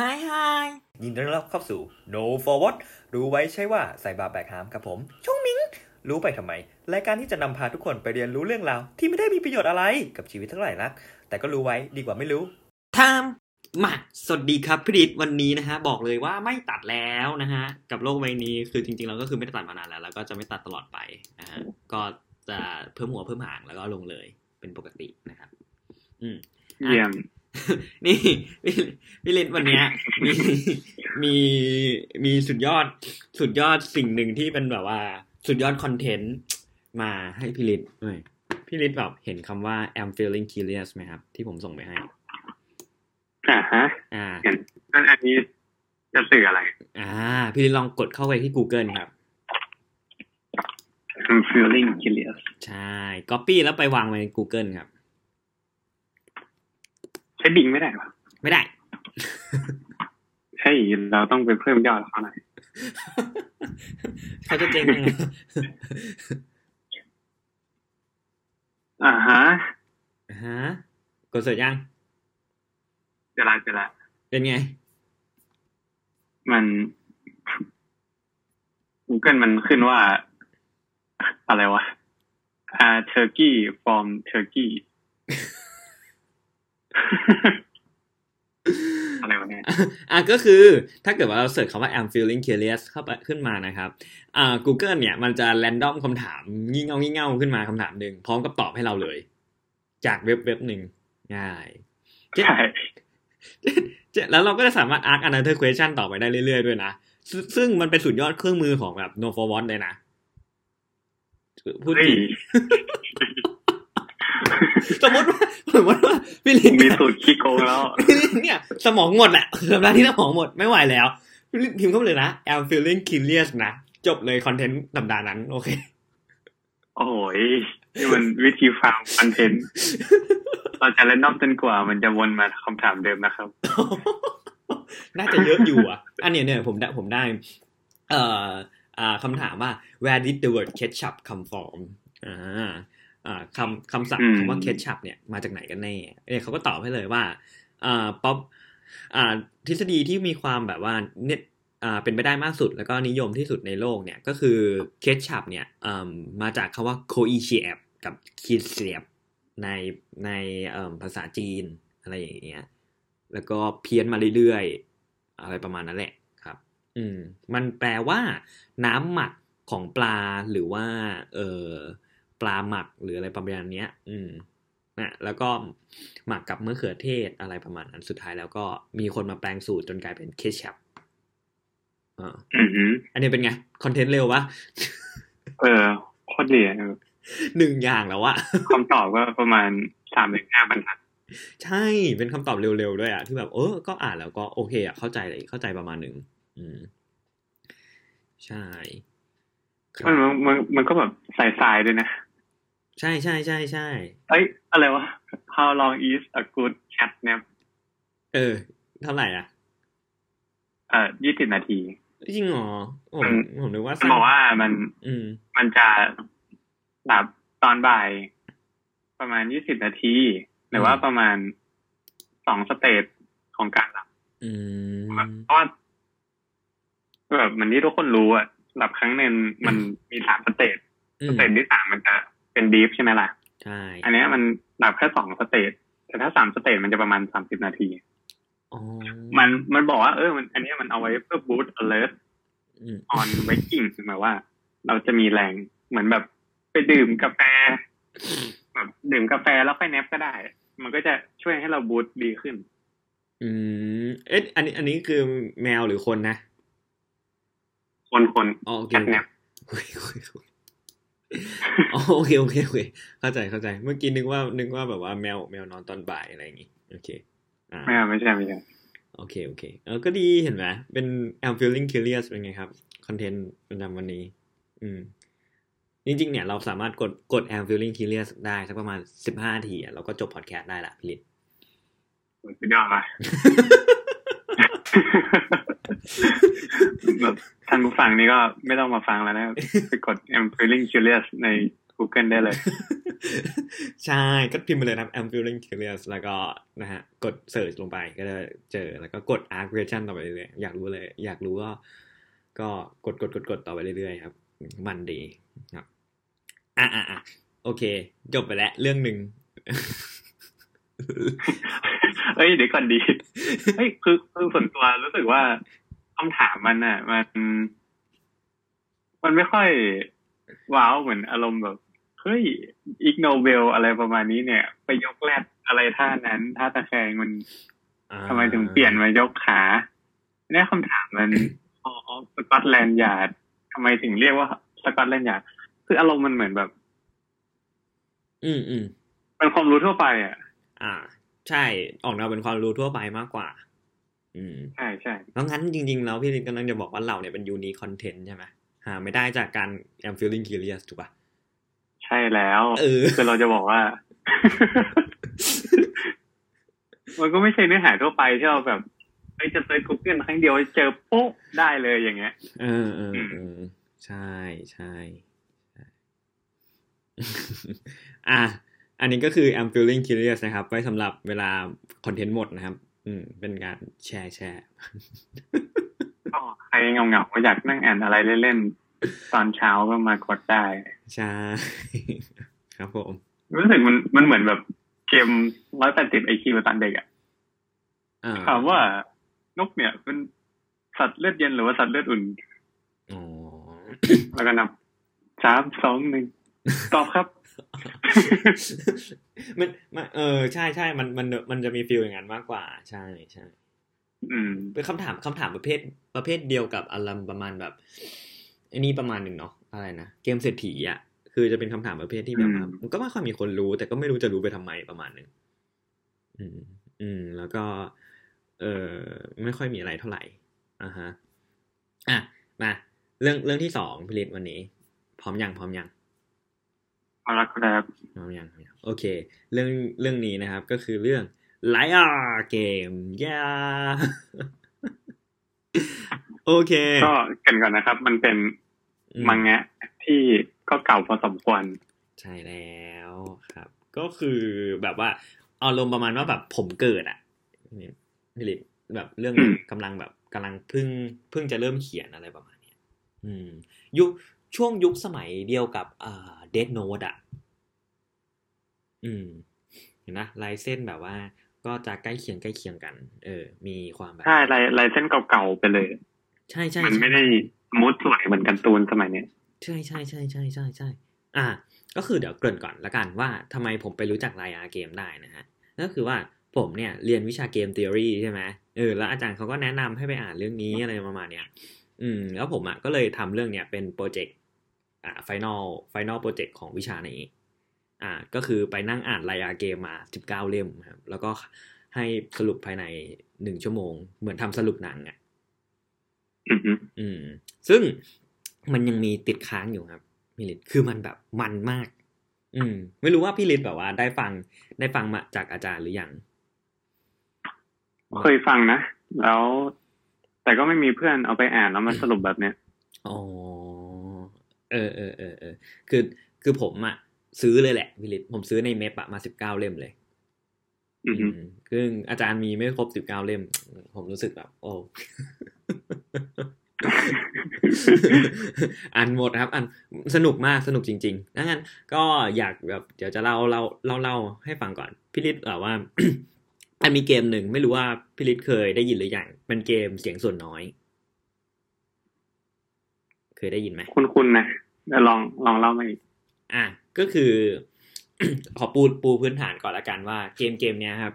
Hi Hi ยินดีต้อนรับเข้าสู่ No Forward รู้ไว้ใช่ว่าใส่บาแบกหามกับผมชงมิง รู้ไปทำไม รายการที่จะนำพาทุกคนไปเรียนรู้เรื่องราว ที่ไม่ได้มีประโยชน์อะไรกับชีวิตทั้งหลายนัก แต่ก็รู้ไว้ดีกว่าไม่รู้ทามมาสวัสดีครับพี่ดิษวันนี้นะฮะ บอกเลยว่าไม่ตัดแล้วนะฮะ กับโลกใบนี้คือจริงๆเราก็คือไม่ได้ตัดมานานแล้ว แล้วก็จะไม่ตัดตลอดไปนะฮะก็จะเพิ่มหัวเพิ่มหางแล้วก็ลงเลยเป็นปกตินะครับ อืมเยี่ยม นี่พี่พี่ลินวันเนี้ยมีมีมีสุดยอดสุดยอดสิ่งหนึ่งที่เป็นแบบว่า สุดยอดคอนเทนต์มาให้พี่ลินหน่อยพี่ลินแบบเห็นคำว่า I'm feeling curious ไหมครับ ที่ผมส่งไปให้อ่าฮะอ่าเห็นนั่นอันนี้จะสื่ออะไร อ่า พี่ลินลองกดเข้าไปที่ Google ครับ I'm feeling curious ใช่ copy แล้วไปวางไว้ใน Google ครับใช้บิงไม่ได้หรอไม่ได้ใช่เราต้องไปเพิ่มยอดเขาหน่อยเขาจะเจ๊งยังไงอ่าฮะอ่าฮะกดเสร็จยังเจละเจละเป็นไง มัน Google มันขึ้นว่า อะไรวะอ่า Turkey from Turkey อะไรวะเนี่ยอะก็คือถ้าเกิดว่าเราเสิร์ชคำว่า I'm feeling curious เข้าไปขึ้นมานะครับอ่า Google เนี่ยมันจะ random คำถามงี่เง่างี่เง่าขึ้นมาคำถามหนึ่งพร้อมกับตอบให้เราเลย จากเว็บเว็บหนึ่งง่ายใช่เจ๊แล้วเราก็จะสามารถ ask another question ต่อไปได้เรื่อยๆด้วยนะ ซึ่งซึ่งมันเป็นสุดยอดเครื่องมือของแบบ no forward เลยนะพูดเฮ้จยริง สมมติว่าสมมติว่าพี่ลินมีเนี่ยสูตรขี้โกงแล้วพี่ลินเนี่ย สมองหมดแหละสัปดาห์ที่สมองหมดไม่ไหวแล้วพี่ลินพิมพ์เข้าไปเลยนะ I'm feeling curious นะ จบเลยคอนเทนต์สัปดาห์นั้น โอเค โอ้ยนี่มันวิธีฟาร์มคอนเทนต์เราจะเล่นนอกจนกว่า มันจะวนมาคำถามเดิมนะครับ น่าจะเยอะอยู่อะ อันเนี้ยเนี่ยผมได้ผมได้ เอ่ออ่าคำถามว่า where did the word ketchup come from อ่าอ่า คำคำศัพท์อืมคำว่า ketchup เนี่ยมาจากไหนกันแน่เนี่ยเขาก็ตอบให้เลยว่าอ่าป๊อปอ่าทฤษฎีที่มีความแบบว่าเน็ตอ่าเป็นไปได้มากสุดแล้วก็นิยมที่สุดในโลกเนี่ยก็คือ ketchup เนี่ยอ่ามาจากคำว่า coichiep กับ k i s i e p ในในเอ่อภาษาจีนอะไรอย่างเงี้ยแล้วก็เพี้ยนมาเรื่อยๆ อะไรประมาณนั้นแหละครับ อืม มันแปลว่า น้ำหมักของปลาหรือว่า เออ ปลาหมักหรืออะไรประมาณเนี้ยอืมนะแล้วก็หมักกับมะเขือเทศอะไรประมาณนั้นสุดท้ายแล้วก็มีคนมาแปลงสูตรจนกลายเป็นเคชัพอ่าอือหืออันนี้เป็นไง คอนเทนต์เร็วปะเออโคตรดีอะหนึ่งอย่างแล้วอะคำตอบก็ประมาณสามถึงห้าบรรทัดใช่เป็นคำตอบเร็วๆด้วยอะที่แบบเออก็อ่านแล้วก็โอเคอะเข้าใจเลยเข้าใจประมาณหนึ่งอืม ใช่ครัมันบมันมันมันก็แบบใส่ทรายด้วยนะ ใช่ใช่ใช่ใช่เอ้ย อะไรวะ How long is a good cat nap เออ เท่าไหร่อะ เอ่อยี่สิบนาที จริงเหรอโอ้มันผมนึกว่ามันบอกว่ามัน อืม มันจะหลับตอนบ่าย ประมาณยี่สิบนาที หรือว่าประมาณสอง stage ของการหลับอืมเพราะว่าแบบเหมือนที่ทุกคนรู้อะหลับครั้งหนึ่งมันมีสาม stage อือ stage ที่สามมันจะ เป็น deep ใช่ไหมล่ะใช่อันเนี้ยมันหลับแค่สอง stage แต่ถ้าสาม stage มันจะประมาณสามสิบนาทีอ๋อมันมันบอกว่าเออ มันอันเนี้ยมันเอาไว้เพื่อ boost alert อืม on waking หมายว่า เราจะมีแรงเหมือนแบบไปดื่มกาแฟแบบดื่มกาแฟแล้วค่อย nap ก็ได้ มันก็จะช่วยให้เรา boost ดีขึ้น อืม เอ๊ะอันนี้ อันนี้คือแมวหรือคนนะ คนคนอ๋อโอเค cat napคุยคุยคุยอ๋อ โอเคโอเคโอเคเข้าใจเข้าใจ เมื่อกี้นึกว่านึกว่าแบบว่าแมวแมวนอนตอนบ่ายอะไรอย่างงี้โอเคอ่าไม่เอาไม่ใช่ไม่ใช่โอเคโอเคเออก็ดีเห็นไหมเป็น I'm feeling curious เป็นไงครับคอนเทนต์ประจำวันนี้ อืมจริงๆเนี่ยเราสามารถกดกด I'm feeling curious ได้สักประมาณสิบห้าทีอะเราก็จบพอดแคสต์ได้ละพี่ลิศสุดยอดละแบบ ท่านผู้ฟังนี่ก็ไม่ต้องมาฟังแล้วนะไปกด I'm feeling curious ใน Google ได้เลย ใช่ ก็พิมพ์ไปเลยนะครับ I'm feeling curious แล้วก็นะฮะ กด search ลงไปก็จะเจอ แล้วก็กด ask question ต่อไปเรื่อยๆอยากรู้เลย อยากรู้ก็ ก็กดกดกดกดต่อไปเรื่อยๆครับ มันดีครับ อะอะอะโอเค จบไปแล้ว เรื่องหนึ่งเอ้ยเดี๋ยวก่อนดี เฮ้ยคือคือส่วนตัวรู้สึกว่า คำถามมันอะ มัน มันไม่ค่อยว้าวเหมือนอารมณ์แบบเฮ้ย Ig Nobel อะไรประมาณนี้เนี่ย ไปยกแรดอะไรท่านั้นท่าตะแคงมันอ่าทำไมถึงเปลี่ยนมายกขาเนี่ยคำถามมันอ๋อ Scotland Yard ทำไมถึงเรียกว่า Scotland Yard คืออารมณ์มันเหมือนแบบ อืมอืมเป็นความรู้ทั่วไป อะ อ่า ใช่ออกแนวเป็นความรู้ทั่วไปมากกว่า อืมใช่ใช่แล้วงั้นจริง ๆ แล้วพี่ลินกำลังจะบอกว่าเราเนี่ยเป็นยูนิคอนเทนต์ใช่ไหมหาไม่ได้จากการ I'm feeling curious ถูกปะใช่แล้วเออคือเราจะบอกว่า มันก็ไม่ใช่เนื้อหาทั่วไปที่เราแบบไปจะเซิร์ช Google ครั้งเดียวเจอโป๊ะได้เลยอย่างเงี้ย เออเออเออใช่ใช่ใช่อะอันนี้ก็คือ I'm feeling curious นะครับ ไว้สำหรับเวลาคอนเทนต์หมดนะครับ อืม เป็นการแชร์แชร์ก็ใครเงาเงาๆอยากนั่งอ่านอะไรเล่นๆ ตอนเช้าก็มากดได้ ใช่ ครับผม รู้สึกมันมันเหมือนแบบเกมร้อยแปดสิบไอคิวตอนเด็กอะอ่าถามว่านกเนี่ยเป็นสัตว์เลือดเย็นหรือว่าสัตว์เลือดอุ่นอ๋อแล้วก็นับสามสองหนึ่งตอบครับ มันมันเออใช่ใช่มันมันมันจะมีฟีลอย่างนั้นมากกว่า ใช่ใช่อืมเป็นคำถามคำถามประเภทประเภทเดียวกับอารมณ์ประมาณแบบไอันนี้ประมาณหนึ่งเนาะอะไรนะเกมเศรษฐีอะคือจะเป็นคำถามประเภทที่แบบว่าอืมมันก็ไม่ค่อยมีคนรู้ แต่ก็ไม่รู้จะรู้ไปทำไมประมาณหนึ่งอืม อืม แล้วก็ เออไม่ค่อยมีอะไรเท่าไหร่อ่าฮะอะมา เรื่องเรื่องที่สองพิริตวันนี้ พร้อมยังพร้อมยัง เอาละครับพร้อมยังพร้อมยังโอเค เรื่องเรื่องนี้นะครับก็คือเรื่องไลอาเกมย่าโอเค ก็เกรินก่อนนะครับ มันเป็นอืมังงะที่ก็เก่าพอสมควร ใช่แล้วครับ ก็คือแบบว่าเอาลมณ์ประมาณว่าแบบผมเกิดอะนี่พี่ลิศแบบเรื่องเนี้ยอืมกำลังแบบกำลังเพิ่งเพิ่งจะเริ่มเขียนอะไรประมาณเนี้ยอืม ยุค ช่วงยุคสมัยเดียวกับอ่าเดดโนดอะ อืมเห็นนะลายเส้นแบบว่า ก็จะใกล้เคียงใกล้เคียงกัน เออ มีความแบบใช่ลายลายเส้นเก่าๆไปเลย ใช่ใช่มันใช่ไม่ได้มุดสวยเหมือนการ์ตูนสมัยเนี้ยใช่ใช่ใช่ใช่ใช่ใช่อ่า ก็คือเดี๋ยวเกริ่นก่อนละกันว่าทำไมผมไปรู้จัก Liar Game ได้นะฮะก็คือว่าผมเนี่ยเรียนวิชาเกม t ท o r y ใช่ไหมเออแล้วอาจารย์เขาก็แนะนำให้ไปอ่านเรื่องนี้อะไรประมาณเนี้ย อืมแล้วผมอะก็เลยทำเรื่องเนี้ยเป็น project อ่า final final project ของวิชานี้อ่าก็คือไปนั่งอ่าน Liar Game มาสิบเก้าเล่มครับแล้วก็ให้สรุปภายในหนึ่งชั่วโมง เหมือนทำสรุปหนังอะอือฮึอืม ซึ่งมันยังมีติดค้างอยู่ครับพี่ฤทธิ์คือมันแบบมันมาก อืม ไม่รู้ว่าพี่ฤทธิ์แบบว่า ได้ฟังได้ฟังมาจากอาจารย์หรือยัง เคยฟังนะ แล้ว แต่ก็ไม่มีเพื่อนเอาไปอ่านแล้วมาสรุปแบบเนี้ยอ๋อเออเออเออเออคือคือผมอะซื้อเลยแหละพี่ฤทธิ์ผมซื้อในเมปอะมาสิบเก้าเล่มเลยอือฮึอืมซึ่งอาจารย์มีไม่ครบสิบเก้าเล่ม ผมรู้สึกแบบ โอ้อ่านหมดครับอ่านสนุกมากสนุกจริงๆดังนั้นก็อยากแบบเดี๋ยวจะเล่าเล่าเล่าเล่าให้ฟังก่อนพี่ฤทธิ์แบบว่า มันมีเกมหนึ่งไม่รู้ว่าพี่ฤทธิ์เคยได้ยินหรือยังเป็นเกมเสียงส่วนน้อย เคยได้ยินไหมคุณๆนะเดี๋ยวลองลองเล่ามาอีกอะก็คือ ขอปูปูพื้นฐานก่อนละกันว่าเกมเกมเนี้ยครับ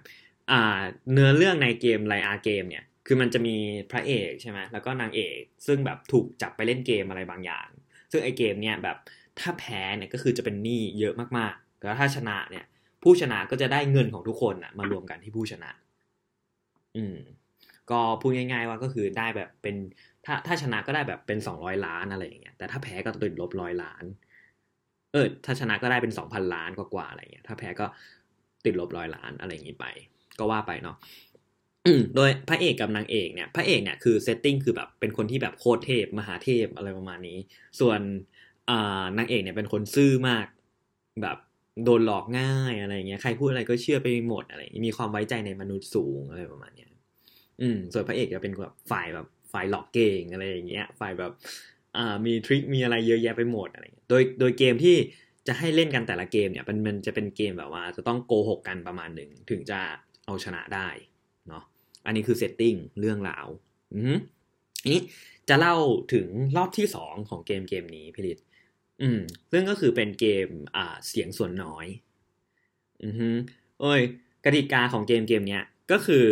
อ่า เนื้อเรื่องในเกมไลอาเกม เนี่ย คือมันจะมีพระเอกใช่ไหมแล้วก็นางเอก ซึ่งแบบถูกจับไปเล่นเกมอะไรบางอย่าง ซึ่งไอเกมเนี่ยแบบถ้าแพ้เนี่ยก็คือจะเป็นหนี้เยอะมากๆ แล้วถ้าชนะเนี่ย ผู้ชนะก็จะได้เงินของทุกคนอะมารวมกันที่ผู้ชนะ อืม ก็พูดง่าย ๆ ว่าก็คือได้แบบเป็น ถ้าถ้าชนะก็ได้แบบเป็นสองร้อยล้านอะไรอย่างเงี้ย แต่ถ้าแพ้ก็ติดลบร้อยล้าน เออ ถ้าชนะก็ได้เป็นสองพันล้านกว่าๆอะไรเงี้ย ถ้าแพ้ก็ติดลบร้อยล้านอะไรอย่างงี้ไป ก็ว่าไปเนาะโดยพระเอกกับนางเอกเนี่ย พระเอกเนี่ยคือเซตติ้งคือแบบเป็นคนที่แบบโคตรเทพ มหาเทพอะไรประมาณนี้ ส่วนอ่านางเอกเนี่ยเป็นคนซื่อมากแบบ โดนหลอกง่ายอะไรเงี้ยใครพูดอะไรก็เชื่อไปหมดอะไรมีความไว้ใจในมนุษย์สูงอะไรประมาณเนี้ยอืม ส่วนพระเอกจะเป็นแบบฝ่ายแบบฝ่ายหลอกเก่งอะไรอย่างเงี้ย ฝ่ายแบบ อ่ามีทริคมีอะไรเยอะแยะไปหมดอะไรโดยโดยเกมที่จะให้เล่นกันแต่ละเกมเนี่ยมันมันจะเป็นเกมแบบว่า จะต้องโกหกกันประมาณหนึ่งถึงจะเอาชนะได้เนาะอันนี้คือเซตติ้งเรื่องราว อือนี้จะเล่าถึงรอบที่สองของเกมเกมนี้พิริต อืม ซึ่งก็คือเป็นเกมอ่าเสียงส่วนน้อย อือฮึโอ้ยกติกาของเกมเกมเนี้ยก็คือ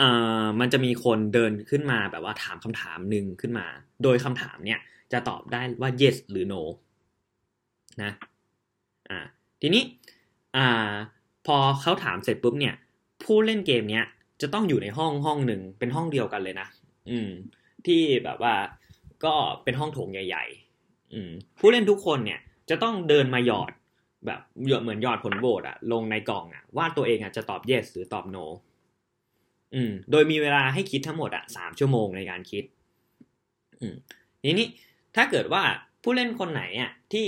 อ่ามันจะมีคนเดินขึ้นมาแบบว่าถามคำถามหนึ่งขึ้นมา โดยคำถามเนี่ย จะตอบได้ว่า yes หรือ no นะ อ่า ทีนี้ อ่า พอเขาถามเสร็จปุ๊บเนี่ย ผู้เล่นเกมเนี้ยจะต้องอยู่ในห้องห้องหนึ่งเป็นห้องเดียวกันเลยนะ อืม ที่แบบว่าก็เป็นห้องโถงใหญ่ ๆ อืมผู้เล่นทุกคนเนี่ยจะต้องเดินมาหยอดแบบเหมือนหยอดผลโหวตอะลงในกล่องอะว่าตัวเองอะจะตอบ yes หรือตอบ no อืม โดยมีเวลาให้คิดทั้งหมดอะสามชั่วโมงในการคิด อืมทีนี้ถ้าเกิดว่าผู้เล่นคนไหนอะที่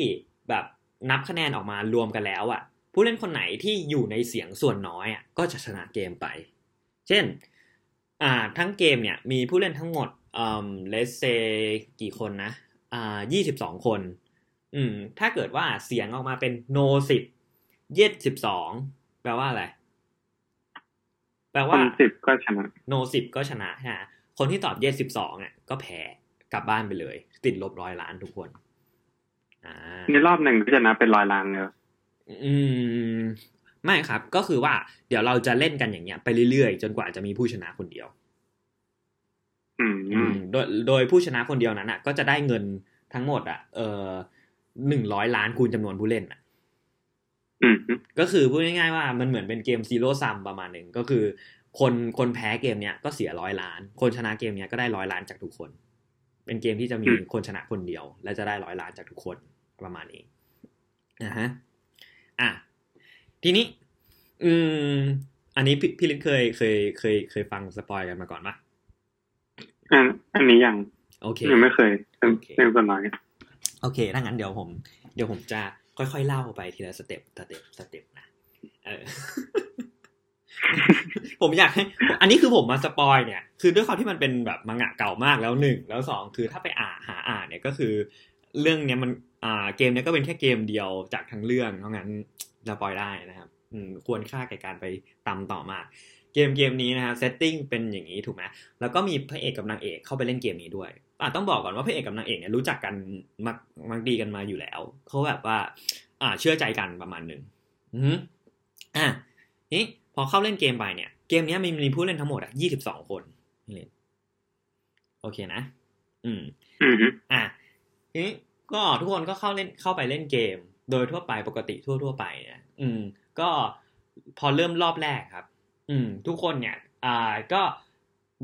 แบบนับคะแนนออกมารวมกันแล้วอะผู้เล่นคนไหนที่อยู่ในเสียงส่วนน้อยอะก็จะชนะเกมไป เช่น อ่า ทั้งเกมเนี่ย มีผู้เล่นทั้งหมดอืมเลสเซกี่คนนะ อ่ายี่สิบสองคน อืม ถ้าเกิดว่าเสียงออกมาเป็น no สิบเย็ดสิบสองแปลว่าอะไร แปลคว่านสิบก็ชนะ โนสิบก็ชนะฮะคนที่ตอบเยสสิบสองเนี่ยก็แพ้กลับบ้านไปเลย ติดลบร้อยล้านทุกคนอ่าในรอบหนึ่งก็จะนับเป็นร้อยล้านเลยอืม ไม่ครับ ก็คือว่า เดี๋ยวเราจะเล่นกันอย่างเงี้ยไปเรื่อยๆ จนกว่าจะมีผู้ชนะคนเดียวอืมอืม โดยโดยผู้ชนะคนเดียวนั้นอะ ก็จะได้เงินทั้งหมด อะ เออหนึ่งร้อยล้านคูณจำนวนผู้เล่นอะอืมก็คือพูดง่ายๆว่ามันเหมือนเป็นเกม zero-sum ประมาณหนึ่งก็คือ คนคนแพ้เกมเนี้ยก็เสียร้อยล้าน คนชนะเกมเนี้ยก็ได้ร้อยล้านจากทุกคน เป็นเกมที่จะมีคนชนะคนเดียว และจะได้ร้อยล้านจากทุกคนประมาณนี้นะฮะอะทีนี้ อืม อันนี้พี่พี่ฤทธิ์เคยเคยเคยเคยฟัง spoil กันมาก่อนปะ อันอันนี้ยังโอเคยังไม่เคยเป็นโอเคเป็นส่วนน้อยโอเคถ้างั้นเดี๋ยวผม เดี๋ยวผมจะค่อยๆเล่าไปทีละ step step step นะเออผมอยากให้อันนี้คือผมมา spoil เนี่ย คือด้วยความที่มันเป็นแบบมังงะเก่ามากแล้วหนึ่งแล้วสองคือถ้าไปอ่านหาอ่านเนี่ยก็คือ เรื่องเนี้ยมันอ่าเกมเนี้ยก็เป็นแค่เกมเดียวจากทั้งเรื่องเพราะงั้น spoil ได้นะครับ อืมควรค่าแก่การไปตามต่อมาก เกมเกมนี้นะครับเซตติ้งเป็นอย่างนี้ถูกไหมแล้วก็มีพระเอกกับนางเอกเข้าไปเล่นเกมนี้ด้วยอะต้องบอกก่อนว่าพระเอกกับนางเอกเนี่ยรู้จักกันมักมักดีกันมาอยู่แล้วเขาแบบว่า อ่าเชื่อใจกันประมาณหนึ่งอือฮึอะนี่พอเข้าเล่นเกมไปเนี่ย เกมเนี้ยมีมีผู้เล่นทั้งหมดอะยี่สิบสองคนนี่เลยโอเคนะ อืมอืมอะทีนี้ก็ทุกคนก็เข้าเล่นเข้าไปเล่นเกม โดยทั่วไปปกติทั่วทั่วๆไปเนี่ยอืม ก็พอเริ่มรอบแรกครับ อืม ทุกคนเนี่ย อ่าก็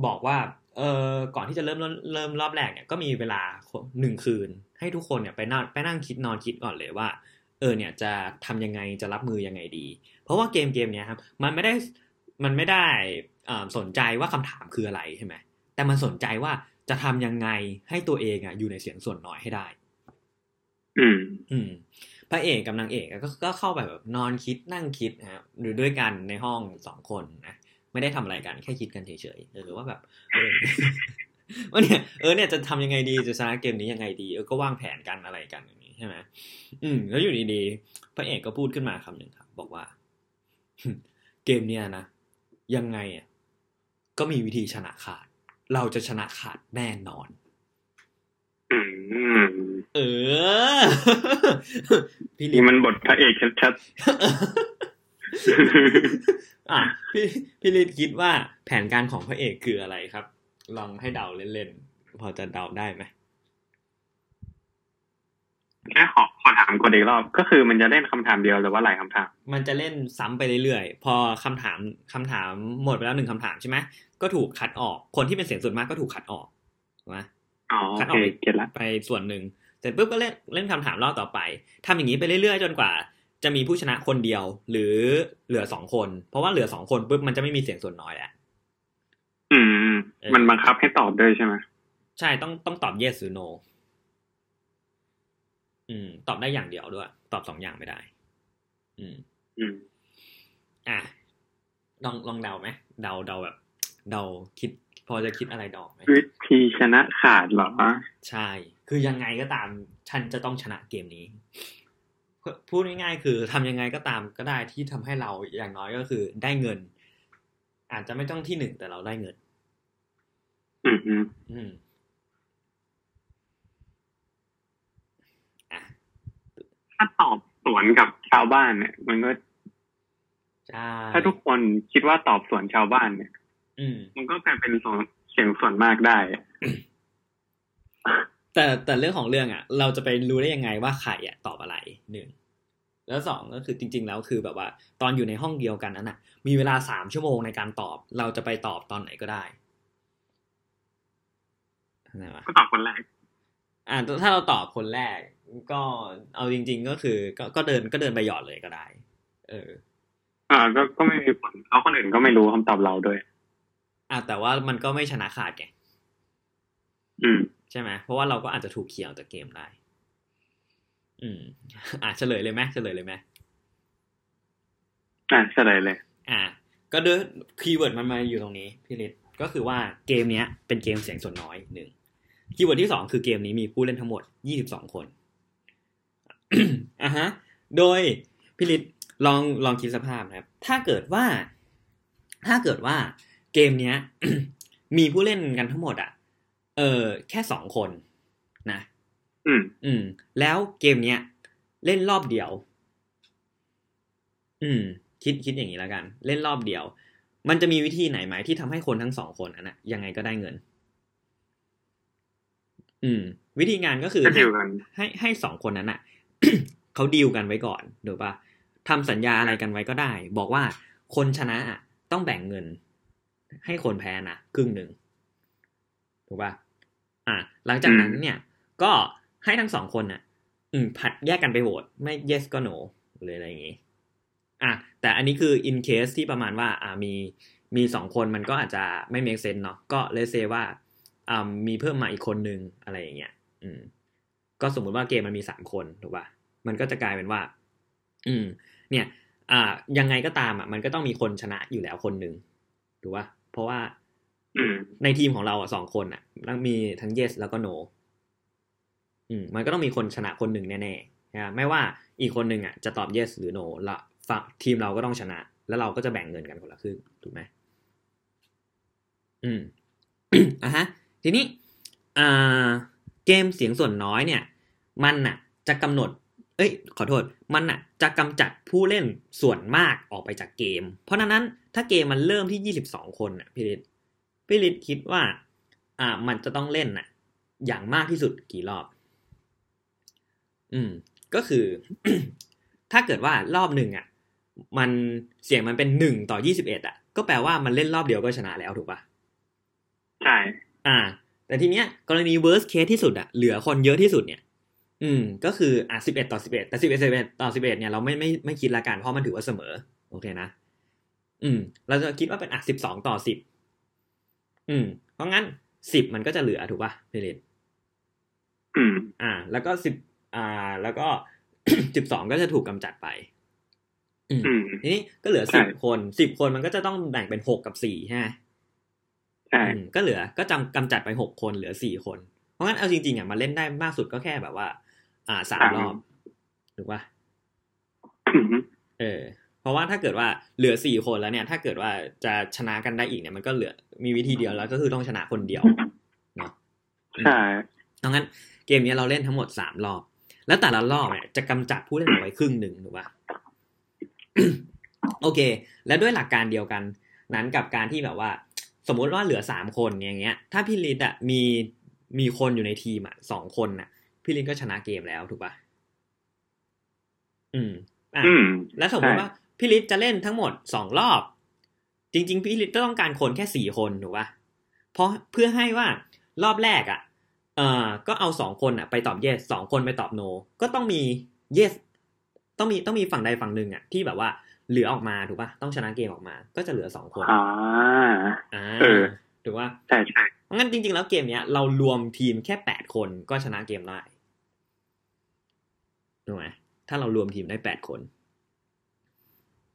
บอกว่า เออก่อนที่จะเริ่มเริ่มเริ่มรอบแรกเนี่ยก็มีเวลาหนึ่งคืน ให้ทุกคนเนี่ยไปนั่งไปนั่งคิดนอนคิดก่อนเลยว่า เออเนี่ยจะทำยังไงจะรับมือยังไงดี เพราะว่าเกมเกมเนี้ยครับ มันไม่ได้มันไม่ได้อ่าสนใจว่าคำถามคืออะไรใช่ไหมแต่มันสนใจว่าจะทำยังไงให้ตัวเองอะอยู่ในเสียงส่วนน้อยให้ได้ อืม อืม พระเอกกับนางเอกก็ก็เข้าไปแบบนอนคิดนั่งคิดนะครับหรือด้วยกันในห้องสองคนนะไม่ได้ทำอะไรกันแค่คิดกันเฉยๆเออว่าแบบว่าเนี่ยเออเนี่ยจะทำยังไงดีจะชนะเกมนี้ยังไงดีเออก็วางแผนกันอะไรกันอย่างนี้ใช่ไหมอืม แล้วอยู่ดีๆพระเอกก็พูดขึ้นมาคำหนึ่งครับ บอกว่า เกมเนี้ยนะยังไงอะก็มีวิธีชนะขาด เราจะชนะขาดแน่นอน เออ พี่ลินี่นมันบทพระเอกชัดอะพี่พี่ลิศคิดว่าแผนการของพระเอกคืออะไรครับ ลองให้เดาเล่นๆ พอจะเดาได้ไหมๆแค่ขอขอถามกดอีกรอบ ก็คือมันจะเล่นคำถามเดียวหรือว่าหลายคำถาม มันจะเล่นซ้ำไปเรื่อยๆ พอคำถามคำถามหมดไปแล้วหนึ่งคำถามใช่ไหมก็ถูกคัดออก คนที่เป็นเสียงส่วนมากก็ถูกคัดออกถูกไหมอ๋อ คัดโอออกเคไปเก็ตละไปส่วนหนึ่งเสร็จปุ๊บก็เล่นเล่นคำถามรอบต่อไปทำอย่างนี้ไปเรื่อยๆ จนกว่า จะมีผู้ชนะคนเดียว หรือเหลือสองคน เพราะว่าเหลือสองคนปุ๊บมันจะไม่มีเสียงส่วนน้อยแล้วอืมเออมันบังคับให้ตอบด้วยใช่ไหมใช่ต้องต้องตอบ yes หรือ no อืม ตอบได้อย่างเดียวด้วย ตอบสองอย่างไม่ได้ อืม อืม อะลองลองเดาไหมเดาเดาแบบ เดาคิด พอจะคิดอะไรดอกไหม วิธีชนะขาดเหรอ ใช่ คือยังไงก็ตามฉันจะต้องชนะเกมนี้ พูดง่ายๆคือทำยังไงก็ตามก็ได้ที่ทำให้เราอย่างน้อยก็คือได้เงิน อาจจะไม่ต้องที่หนึ่งแต่เราได้เงิน อืมอืมอืมอะถ้าตอบสวนกับชาวบ้านเนี่ย มันก็ใช่ถ้าทุกคนคิดว่าตอบสวนชาวบ้านเนี่ย อืมมันก็กลายเป็นส่วน เสียงส่วนมากได้ แต่แต่เรื่องของเรื่องอะ เราจะไปรู้ได้ยังไงว่าใครอะตอบอะไรหนึ่งแล้วสองก็คือจริง ๆ แล้วคือแบบว่า ตอนอยู่ในห้องเดียวกันนั้นอะ มีเวลาสามชั่วโมงในการตอบ เราจะไปตอบตอนไหนก็ได้นะวะก็ตอบคนแรกอ่าถ้าเราตอบคนแรก ก็เอาจริง ๆ ก็คือ ก็ก็เดินก็เดินไปหยอดเลยก็ได้ เออ อ่าก็ก็ไม่มีผลเอาคนอื่นก็ไม่รู้คำตอบเราด้วย อะแต่ว่ามันก็ไม่ชนะขาดไงอืมใช่ไหมเพราะว่าเราก็อาจจะถูกเขี่ยวจากเกมได้ อืม อะเฉลยเลยไหมเฉลยเลยไหมอ่าเฉลยเลย อะก็ด้วยkeyword มันมาอยู่ตรงนี้พี่ฤทธิ์ก็คือว่าเกมเนี้ยเป็นเกมเสียงส่วนน้อยหนึ่ง keyword ที่สองคือเกมนี้มีผู้เล่นทั้งหมดยี่สิบสองคนอะฮะ โดยพี่ฤทธิ์ลองลองคิดสภาพนะครับ ถ้าเกิดว่า ถ้าเกิดว่า เกมเนี้ย มีผู้เล่นกันทั้งหมด อะ เออ แค่สองคน นะ อืม อืม แล้วเกมเนี้ย เล่นรอบเดียว อืม คิดคิดอย่างนี้แล้วกัน เล่นรอบเดียว มันจะมีวิธีไหนไหมที่ทำให้คนทั้งสองคนนั้นนะยังไงก็ได้เงิน อืม วิธีงานก็คือก็ให้ดีลกันให้ให้สองคนนั้นอะเขาดีลกันไว้ก่อนถูกปะทำสัญญาอะไรกันไว้ก็ได้ บอกว่าคนชนะอะต้องแบ่งเงิน ให้คนแพ้นะครึ่งหนึ่งถูกปะอะหลังจากนั้นเนี่ย ก็ให้ทั้งสองคนน่ะ อืมผัดแยกกันไปโหวตไม่ yes ก็ no หรืออะไรอย่างงี้ อะแต่อันนี้คือ in case ที่ประมาณว่า อ่ามีมีสองคนมันก็อาจจะไม่ make sense เนาะก็เลยเซว่าอ่ามีเพิ่มมาอีกคนนึงอะไรอย่างเงี้ย อืม ก็สมมุติว่าเกมมันมีสามคนถูกป่ะมันก็จะกลายเป็นว่า อืม เนี่ย อ่า ยังไงก็ตามอะ มันก็ต้องมีคนชนะอยู่แล้วคนหนึ่งถูกป่ะ เพราะว่าอืมในทีมของเราอะสองคนอะแล้วมีทั้ง yes แล้วก็ no อืมมันก็ต้องมีคนชนะคนหนึ่งแน่ๆนะไม่ว่าอีกคนหนึ่งอะจะตอบ yes หรือ no ละฝั่งทีมเราก็ต้องชนะ แล้วเราก็จะแบ่งเงินกันคนละครึ่งถูกไหมอืมอะฮะ ทีนี้อ่าเกมเสียงส่วนน้อยเนี่ย มันน่ะ จะกำหนด เอ้ย ขอโทษ มันน่ะจะกำจัดผู้เล่นส่วนมากออกไปจากเกม เพราะฉะนั้นถ้าเกมมันเริ่มที่ยี่สิบสองคนน่ะพี่ฤทธิ์พี่ฤทธิ์คิดว่า อ่า มันจะต้องเล่นน่ะอย่างมากที่สุดกี่รอบ อืม ก็คือ ถ้าเกิดว่ารอบหนึ่งอะมันเสียงมันเป็นหนึ่งต่อยี่สิบเอ็ดอะก็แปลว่ามันเล่นรอบเดียวก็ชนะแล้วถูกปะใช่ อ่า แต่ทีเนี้ย กรณี worst case ที่สุดอะเหลือคนเยอะที่สุดเนี่ย อืม ก็คืออะสิบเอ็ดต่อสิบเอ็ดแต่สิบเอ็ดสิบเอ็ดต่อสิบเอ็ดเนี่ยเราไม่ไม่ไม่คิดละกันเพราะมันถือว่าเสมอ โอเคนะ อืม เราจะคิดว่าเป็นอะสิบสองต่อสิบอืม เพราะงั้นสิบมันก็จะเหลือถูกป่ะพี่เลนอืม อ่า แล้วก็สิบอ่า แล้วก็สิบสองก็จะถูกกำจัดไปอืมอืมทีนี้ก็เหลือใช่สิบคนสิบคนมันก็จะต้องแบ่งเป็นหกกับสี่ใช่ไหมใช่อืมก็เหลือก็จำกำจัดไปหกคนเหลือสี่คน เพราะงั้นเอาจริงๆอะมาเล่นได้มากสุดก็แค่แบบว่า อ่าสามรอบถูกป่ะอืมเออ เพราะว่าถ้าเกิดว่าเหลือสี่คนแล้วเนี่ย ถ้าเกิดว่าจะชนะกันได้อีกเนี่ยมันก็เหลือมีวิธีเดียวแล้วก็คือต้องชนะคนเดียวเนาะใช่เพราะงั้นเกมนี้เราเล่นทั้งหมดสามรอบ แล้วแต่ละรอบเนี่ยจะกำจัดผู้เล่นออกไปครึ่งหนึ่งถูกป่ะโอเค แล้วด้วยหลักการเดียวกัน นั้นกับการที่แบบว่า สมมุติว่าเหลือสามคนอย่างเงี้ย ถ้าพี่ลิศอะมีมีคนอยู่ในทีมอะสองคนน่ะ พี่ลิศก็ชนะเกมแล้วถูกป่ะอืมอะอืมแล้วสมมติว่าพี่ลิศจะเล่นทั้งหมดสองรอบ จริง ๆ พี่ลิศก็ต้องการคนแค่สี่คนถูกป่ะเพราะเพื่อให้ว่ารอบแรกอะ เอ่อ ก็เอาสองคนอะ ไปตอบ yes สองคนไปตอบ no ก็ต้องมี yes ต้องมีต้องมีฝั่งใดฝั่งหนึ่งอะ ที่แบบว่าเหลือออกมาถูกป่ะต้องชนะเกมออกมา ก็จะเหลือสองคนอ่าอ่าเออถูกป่ะใช่ใช่เพราะงั้นจริง ๆ แล้วเกมเนี้ยเรารวมทีมแค่แปดคนก็ชนะเกมได้ ถูกไหมถ้าเรารวมทีมได้แปดคน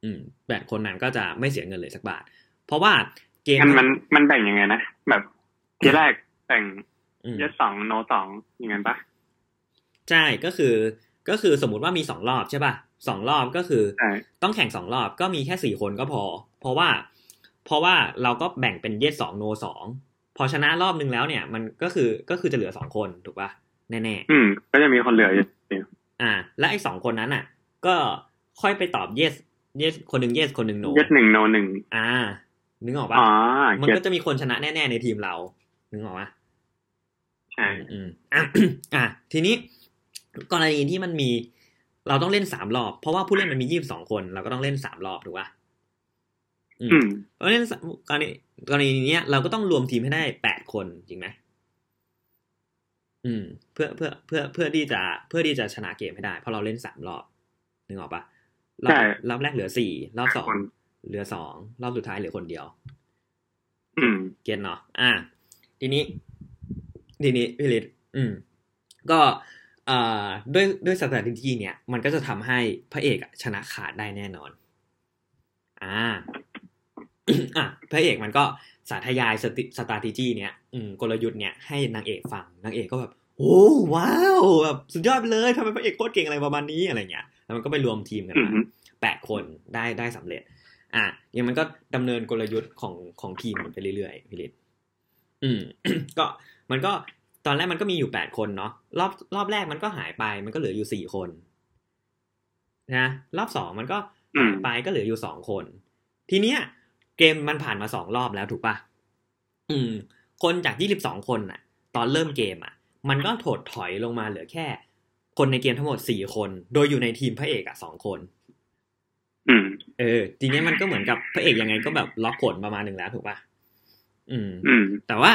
อืมแปดคนนั้นก็จะไม่เสียเงินเลยสักบาท เพราะว่าเกมมันมันมันแบ่งยังไงนะแบบทีแรกแบ่งอืมเยสสองโนสองอย่างนั้นปะใช่ก็คือก็คือสมมุติว่ามีสองรอบใช่ป่ะสองรอบก็คือใช่ต้องแข่งสองรอบก็มีแค่สี่คนก็พอ เพราะว่า เพราะว่าเราก็แบ่งเป็นเยสสองโนสองพอชนะรอบนึงแล้วเนี่ย มันก็คือก็คือจะเหลือสองคนถูกป่ะแน่อืม ก็จะมีคนเหลือ อยู่ๆอ่า และไอ้สองคนนั้นอะ ก็ค่อยไปตอบ yes yes คนหนึ่ง yes คนหนึ่ง no เยสหนึ่งโนหนึ่งอ่า นึกออกป่ะอ๋อมันเก็ตก็จะมีคนชนะแน่ ๆ ในทีมเรา นึกออกป่ะใช่อืมอะอะทีนี้กรณีที่มันมี เราต้องเล่นสามรอบ เพราะว่าผู้เล่นมันมียี่สิบสองคน เราก็ต้องเล่นสามรอบถูกป่ะอือืมมเพราะฉะนั้นกรณีกรณีเนี้ยเราก็ต้องรวมทีมให้ได้แปดคนจริงไหม อืม เพื่อเพื่อเพื่อเพื่อที่จะเพื่อที่จะชนะเกมให้ได้เพราะเราเล่นสามรอบนึกออกปะรอบใช่รอบแรกเหลือสี่รอบสองคนเหลือสองรอบสุดท้ายเหลือคนเดียว อืม เก็ตเนาะอ่าทีนี้ ทีนี้พี่ฤทธิ์อืม ก็เอ่อด้วยด้วยสถานที่เนี่ย มันก็จะทำให้พระเอกอะชนะขาดได้แน่นอน อ่า อะพระเอกมันก็สาธยายสติสตาติจีเนี่ยอืมกลยุทธ์เนี่ยให้นางเอกฟังนางเอกก็แบบโอ้ว้าวแบบสุดยอดไปเลยทำไมพระเอกโคตรเก่งอะไรประมาณนี้อะไรเงี้ยแล้วมันก็ไปรวมทีมกันอืมามแปดคนได้ได้สำเร็จ อะยังมันก็ดำเนินกลยุทธ์ของของทีมมันไปเรื่อยๆพี่ฤทธิ์อืมก็มันก็ตอนแรกมันก็มีอยู่แปดคนเนาะรอบรอบแรกมันก็หายไป มันก็เหลืออยู่สี่คนนะรอบสองมันก็หายไปก็เหลืออยู่สองคน ทีเนี้ย เกมมันผ่านมาสองรอบแล้วถูกปะอืม คนจากยี่สิบสองคนน่ะตอนเริ่มเกมอะมันก็ถดถอยลงมาเหลือแค่ คนในเกมทั้งหมดสี่คน โดยอยู่ในทีมพระเอกอะสองคน อืม เออ ทีเนี้ยมันก็เหมือนกับพระเอกยังไงก็แบบล็อกกฎประมาณหนึ่งแล้วถูกปะอืมอืม แต่ว่า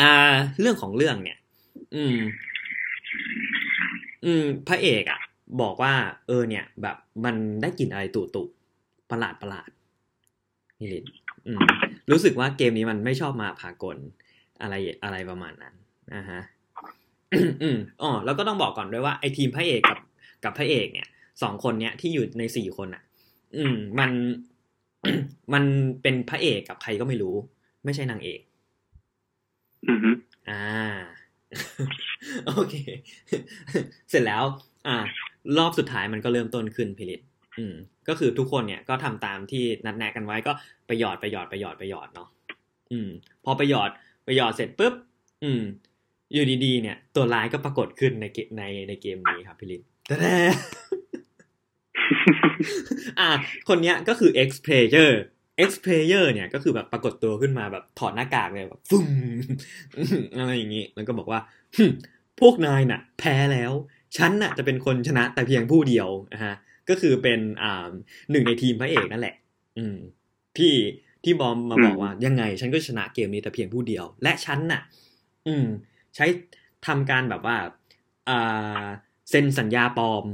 อ่า เรื่องของเรื่องเนี่ย อืม อืม พระเอกอะบอกว่า เออเนี่ย แบบมันได้กลิ่นอะไรตุตุประหลาดประหลาด นี่ลินอืมรู้สึกว่าเกมนี้มันไม่ชอบมาพากลอะไรอะไรประมาณนั้นนะฮะอืมอ๋อแล้วก็ต้องบอกก่อนด้วยว่าไอ้ทีมพระเอกกับกับพระเอกเนี่ยสองคนเนี้ยที่อยู่ในสี่คนอะ อืม มันมันเป็นพระเอกกับใครก็ไม่รู้ ไม่ใช่นางเอกอืมอ่า โอเค เสร็จแล้ว อ่า รอบสุดท้ายมันก็เริ่มต้นขึ้นพิริต อืม ก็คือทุกคนเนี่ยก็ทำตามที่นัดแนะกันไว้ก็ไปหยอดไปหยอดไปหยอดไปหยอดเนาะอืม พอไปหยอดไปหยอดเสร็จปุ๊บ อืม อยู่ดีๆเนี่ย ตัวร้ายก็ปรากฏขึ้นในเกในในเกมนี้ครับพิริตแต่อะคนเนี้ยก็คือ X player X player เนี่ยก็คือแบบปรากฏตัวขึ้นมาแบบถอดหน้ากากเลยแบบฟึ่มอะไรอย่างงี้แล้วก็บอกว่าพวกนายน่ะ แพ้แล้ว ฉันน่ะจะเป็นคนชนะแต่เพียงผู้เดียวนะฮะ ก็คือเป็นอ่าหนึ่งในทีมพระเอกนั่นแหละ อืม ที่ที่บอมมาบอกว่ายังไง ฉันก็ชนะเกมนี้แต่เพียงผู้เดียว และฉันน่ะ อืม ใช้ทำการแบบว่าอ่าเซ็นสัญญาปลอม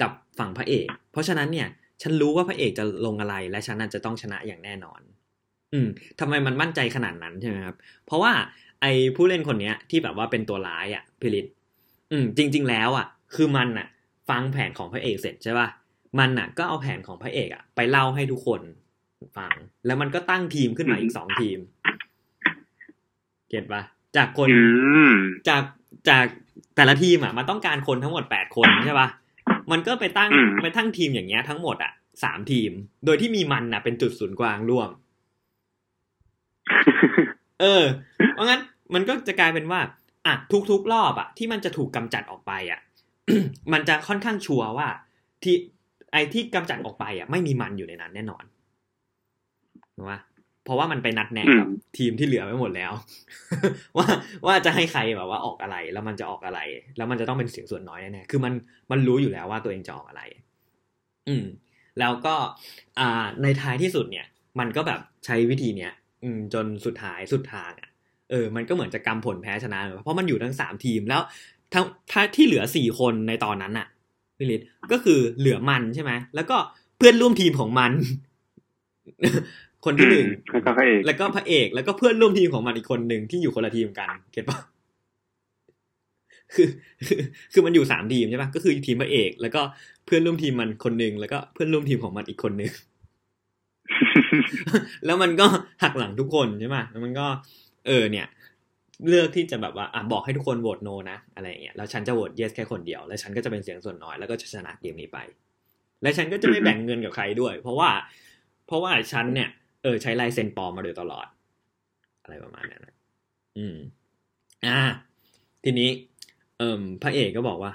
กับฝั่งพระเอก เพราะฉะนั้นเนี่ย ฉันรู้ว่าพระเอกจะลงอะไร และฉันน่ะจะต้องชนะอย่างแน่นอน อืมทำไมมันมั่นใจขนาดนั้นใช่ไหมครับ เพราะว่าไอ้ผู้เล่นคนเนี้ยที่แบบว่าเป็นตัวร้ายอะพิริตอืม จริง ๆ แล้วอะ คือมันอะ ฟังแผนของพระเอกเสร็จใช่ป่ะมันอะ ก็เอาแผนของพระเอกอะ ไปเล่าให้ทุกคนฟัง แล้วมันก็ตั้งทีมขึ้นมาอีกสองทีม เก็ตปะจากคนอืมจากจากแต่ละทีมอะมันต้องการคนทั้งหมดแปดคนใช่ปะมันก็ไปตั้งอืมไปตั้งทีมอย่างเงี้ยทั้งหมดอะสามทีม โดยที่มีมันอะเป็นจุดศูนย์กลางร่วม เออ เพราะงั้นมันก็จะกลายเป็นว่า อะทุกๆรอบอะ ที่มันจะถูกกำจัดออกไปอะ มันจะค่อนข้างชัวร์ว่า ที่ไอ้ที่กำจัดออกไปอะไม่มีมันอยู่ในนั้นแน่นอนถูกปะเพราะว่ามันไปนัดแนะกับอืมทีมที่เหลือไปหมดแล้ว ว่าว่าจะให้ใครแบบว่าออกอะไร แล้วมันจะออกอะไร แล้วมันจะต้องเป็นเสียงส่วนน้อยแน่ๆคือมันมันรู้อยู่แล้วว่าตัวเองจะออกอะไร อืม แล้วก็ อ่า ในท้ายที่สุดเนี่ย มันก็แบบใช้วิธีเนี้ยอืมจนสุดท้ายสุดทางอะเออ มันก็เหมือนจะกำผลแพ้ชนะ เพราะมันอยู่ทั้งสามทีมแล้ว ทั้งถ้าที่เหลือสี่คนในตอนนั้นน่ะพิลิตก็คือเหลือมันใช่ไหมแล้วก็เพื่อนร่วมทีมของมัน คนที่หนึ่งแล้วก็พระเอกแล้วก็พระเอก แล้วก็เพื่อนร่วมทีมของมันอีกคนหนึ่งที่อยู่คนละทีมกันเก็ตปะคือคือคือมันอยู่สามทีมใช่ปะก็คือทีมพระเอก แล้วก็เพื่อนร่วมทีมมันคนหนึ่งแล้วก็เพื่อนร่วมทีมของมันอีกคนหนึ่งแล้วมันก็หักหลังทุกคนใช่ไหมแล้วมันก็ เออเนี่ย เลือกที่จะแบบว่าอะบอกให้ทุกคนโหวตโนนะอะไรอย่างเงี้ยแล้วฉันจะโหวต yes แค่คนเดียว แล้วฉันก็จะเป็นเสียงส่วนน้อยแล้วก็จะชนะเกมนี้ไป และฉันก็จะไม่แบ่งเงินกับใครด้วย เพราะว่า เพราะว่าฉันเนี่ยเออใช้ลายเซ็นปลอมมาโดยตลอด อะไรประมาณนั้นนะอืม อ่า ทีนี้ เอ่มพระเอกก็บอกว่า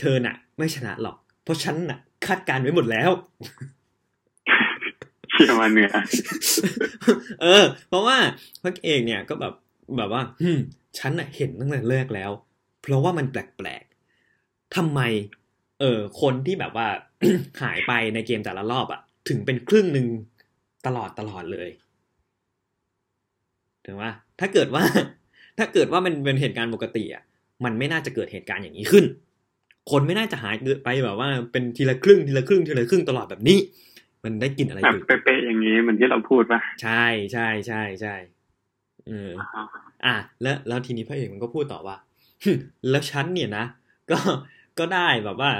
เธอน่ะ ไม่ชนะหรอก เพราะฉันน่ะ คาดการณ์ไว้หมดแล้วเชื่อมาเหนือเออ เพราะว่าพระเอกเนี่ยก็แบบ แบบว่าฮึมฉันน่ะเห็นตั้งแต่แรกแล้ว เพราะว่ามันแปลกๆทำไม เออคนที่แบบว่าหายไปในเกมแต่ละรอบอะถึงเป็นครึ่งหนึ่งตลอดตลอดเลยถึงว่า ถ้าเกิดว่า ถ้าเกิดว่ามันเป็นเหตุการณ์ปกติอะมันไม่น่าจะเกิดเหตุการณ์อย่างนี้ขึ้น คนไม่น่าจะหายไปแบบว่า เป็นทีละครึ่งทีละครึ่งทีละครึ่งตลอดแบบนี้ มันได้กลินอะไรแบบอยู่เป๊ะๆอย่างนี้เหมือนที่เราพูดป่ะใช่ใช่ใช่ใช่ เออ อะแล้วแล้วทีนี้พระเอกมันก็พูดต่อว่าแล้วฉันเนี่ยนะก็ก็ได้แบบว่า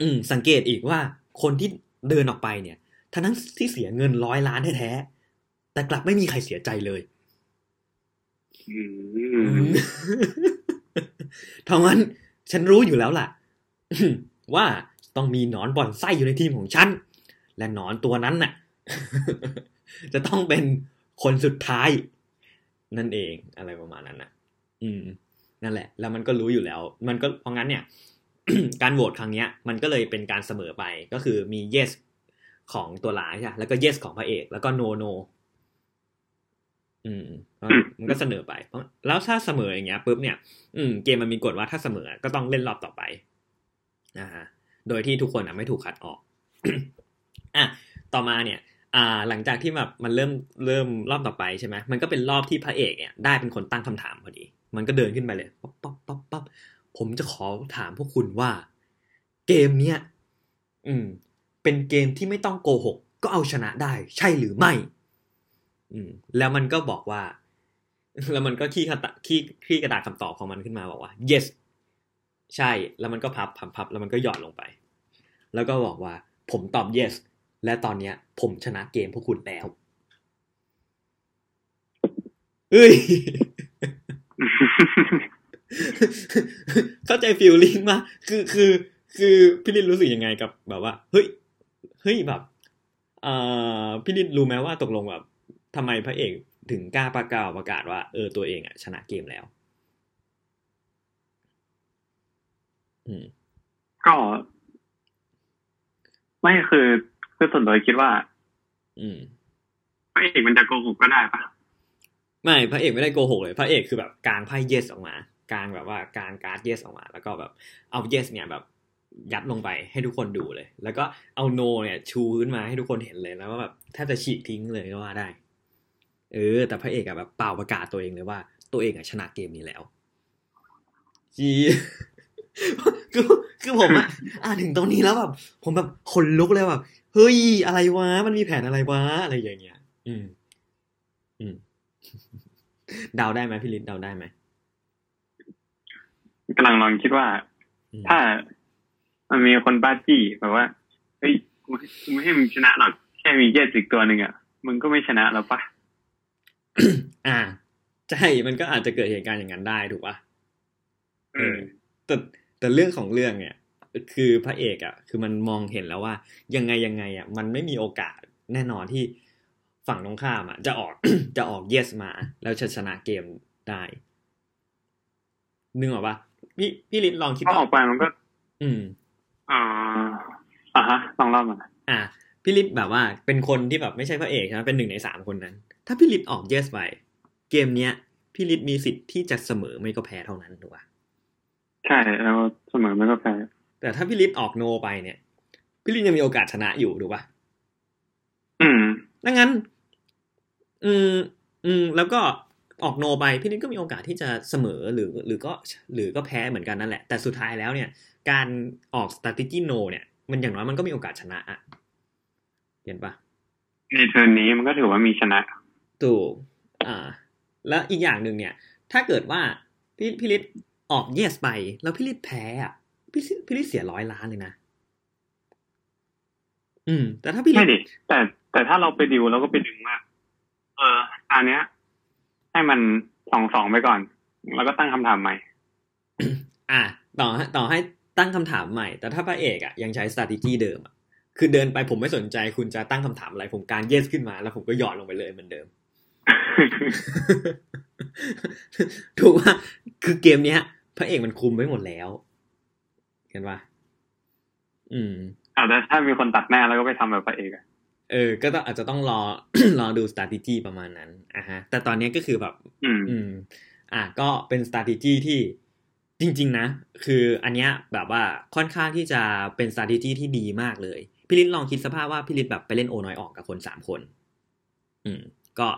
อืม สังเกตอีกว่า คนที่เดินออกไปเนี่ยทั้งนั้นที่เสียเงินร้อยล้านแท้ๆแต่กลับไม่มีใครเสียใจเลยอืมทางนั้นฉันรู้อยู่แล้วล่ะว่าต้องมีหนอนบ่อนไส้อยู่ในทีมของฉัน และหนอนตัวนั้นน่ะ จะต้องเป็นคนสุดท้าย นั่นเองอะไรประมาณนั้นนะอืม นั่นแหละ แล้วมันก็รู้อยู่แล้ว มันก็เพราะงั้นเนี่ย การโหวตครั้งเนี้ย มันก็เลยเป็นการเสมอไปก็คือมี yes ของตัวร้ายใช่ปะแล้วก็ yes ของพระเอก แล้วก็ no no อืมเพราะมันก็เสนอไปเพราะแล้วถ้าเสมออย่างเงี้ยปุ๊บเนี่ย อืม เกมมันมีกฎว่าถ้าเสมอก็ต้องเล่นรอบต่อไปนะฮะโดยที่ทุกคนอะไม่ถูกคัดออกอะต่อมาเนี่ย อ่าหลังจากที่แบบมันเริ่มเริ่มรอบต่อไปใช่ไหมมันก็เป็นรอบที่พระเอกเนี่ยได้เป็นคนตั้งคำถามพอดี มันก็เดินขึ้นไปเลยป๊อปป๊อปป๊อปป๊อปผมจะขอถามพวกคุณว่า เกมเนี้ยอืม เป็นเกมที่ไม่ต้องโกหก ก็เอาชนะได้ ใช่หรือไม่ อืม แล้วมันก็บอกว่า แล้วมันก็คลี่กระดาคลี่คลี่กระดาษคำตอบของมันขึ้นมาบอกว่า yes ใช่ แล้วมันก็พับพับพับแล้วมันก็หย่อนลงไป แล้วก็บอกว่า ผมตอบ yes และตอนเนี้ย ผมชนะเกมพวกคุณแล้วเฮ้ยเข้าใจฟีลลิ่งมาคือคือคือพี่ลินรู้สึกยังไงกับแบบว่า เฮ้ย เฮ้ยแบบเอ่อพี่ลินรู้ไหมว่าตกลงแบบทำไมพระเอกถึงกล้าประกาศประกาศว่า เออตัวเองอะ ชนะเกมแล้ว อืม ก็ ไม่คือ คือส่วนตัวคิดว่า อืมพระเอกมันจะโกหกก็ได้ปะไม่พระเอกไม่ได้โกหกเลยพระเอกคือแบบกางไพ่เยสออกมากางแบบว่ากางการ์ดเยสออกมา แล้วก็แบบเอาเยสเนี่ยแบบยัดลงไปให้ทุกคนดูเลย แล้วก็เอาโน เนี่ย ชูขึ้นมาให้ทุกคนเห็นเลยแล้วว่าแบบแทบจะฉีกทิ้งเลยก็ว่าได้ เออ แต่พระเอกอะแบบเป่าประกาศตัวเองเลยว่า ตัวเองอะชนะเกมนี้แล้วจีคือคือผมอะอ่านถึงตรงนี้แล้วแบบผมแบบขนลุกเลยแบบ เฮ้ยอะไรวะ มันมีแผนอะไรวะ อะไรอย่างเงี้ย อืม อืมเดาได้ไหมพี่ลิศเดาได้ไหมกำลังลองคิดว่าอืมถ้ามันมีคนบ้าจี้แบบว่าเฮ้ยกูกูไม่ให้มึงชนะหรอกแค่มีเยสอีกตัวหนึ่งอะมึงก็ไม่ชนะแล้วปะอ่าใช่มันก็อาจจะเกิดเหตุการณ์อย่างนั้นได้ถูกปะเออแต่แต่เรื่องของเรื่องเนี่ย คือพระเอกอะ คือมันมองเห็นแล้วว่า ยังไงยังไงอะมันไม่มีโอกาสแน่นอนที่ฝั่งตรงข้ามอะจะออกจะออก yes มา แล้วจะชนะเกมได้นึกออกปะพี่พี่ลิศลองคิดถ้าออกไปมันก็ อืมอ่าอ่าฮะลองเล่ามาอะพี่ลิศแบบว่าเป็นคนที่แบบไม่ใช่พระเอกใช่ไหมเป็นหนึ่งในสามคนนั้น ถ้าพี่ลิศออก yes ไปเกมเนี้ยพี่ลิศมีสิทธิ์ที่จะเสมอไม่ก็แพ้เท่านั้นถูกปะใช่แล้วเสมอไม่ก็แพ้ แต่ถ้าพี่ลิศออกโนไปเนี่ย พี่ลิศยังมีโอกาสชนะอยู่ถูกปะอืมดังนั้น อืม อืม แล้วก็ออกโนไปพี่ลิศก็มีโอกาสที่จะเสมอหรือ หรือก็ หรือก็แพ้เหมือนกันนั่นแหละ แต่สุดท้ายแล้วเนี่ย การออก strategy no เนี่ย มันอย่างน้อยมันก็มีโอกาสชนะอะเห็นปะในเทิร์นนี้มันก็ถือว่ามีชนะถูกอ่า แล้วอีกอย่างหนึ่งเนี่ย ถ้าเกิดว่าพี่พี่ลิศออก yes ไป แล้วพี่ลิศแพ้อะ พี่ลิศพี่ลิศเสียร้อยล้านเลยนะ อืม แต่ถ้าพี่ลิไม่ศดิแต่แต่ถ้าเราไปดิวเราก็ไปดึงว่าเอออันเนี้ย ให้มันสองสองไปก่อน แล้วก็ตั้งคำถามใหม่ อะต่อให้ต่อให้ตั้งคำถามใหม่ แต่ถ้าพระเอกอะยังใช้ strategy เดิมอะคือเดินไปผมไม่สนใจคุณจะตั้งคำถามอะไร ผมการ yes ขึ้นมา แล้วผมก็หยอดลงไปเลยเหมือนเดิม ถูกว่าคือเกมเนี้ย พระเอกมันคุมไว้หมดแล้ว เห็นปะอืมเอาแต่ถ้ามีคนตัดหน้าแล้วก็ไปทำแบบพระเอกอะเออ ก็ต้องอาจจะต้องรอรอดู strategy ประมาณนั้นอะฮะ แต่ตอนนี้ก็คือแบบอืมอืม อะก็เป็น strategy ที่จริง ๆ นะ คืออันเนี้ยแบบว่าค่อนข้างที่จะเป็น strategy ที่ดีมากเลย พี่ลิศลองคิดสภาพว่าพี่ลิศแบบไปเล่นโอน้อยออกกับคนสามคน อืม ก็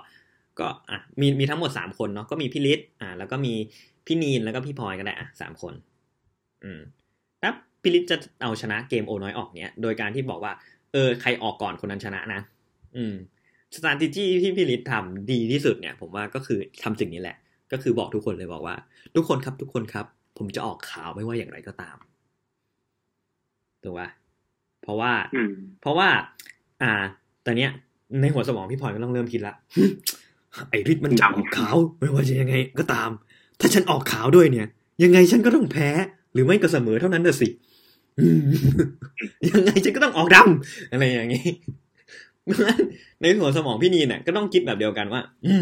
ก็อะมีมีทั้งหมดสามคนเนาะก็มีพี่ลิศอะแล้วก็มีพี่นีนแล้วก็พี่พลอยก็ได้อะสามคน อืม แล้วพี่ลิศจะเอาชนะเกมโอน้อยออกเนี้ย โดยการที่บอกว่า เออ ใครออกก่อนคนนั้นชนะนะ อืม strategy ที่พี่ลิศทำดีที่สุดเนี่ย ผมว่าก็คือทำสิ่งนี้แหละ ก็คือบอกทุกคนเลยบอกว่า ทุกคนครับทุกคนครับ ผมจะออกข่าวไม่ว่าอย่างไรก็ตามถูกปะเพราะว่าอืมเพราะว่า อ่าตอนเนี้ย ในหัวสมองพี่พลอยก็ต้องเริ่มคิดละไอริดมันจะออกขาวไม่ว่าจะยังไงก็ตาม ถ้าฉันออกขาวด้วยเนี่ย ยังไงฉันก็ต้องแพ้ หรือไม่ก็เสมอเท่านั้นน่ะสิยังไงฉันก็ต้องออกดำอะไรอย่างงี้เพราะฉะนั้นในหัวสมองพี่นีเนี่ยก็ต้องคิดแบบเดียวกันว่า อื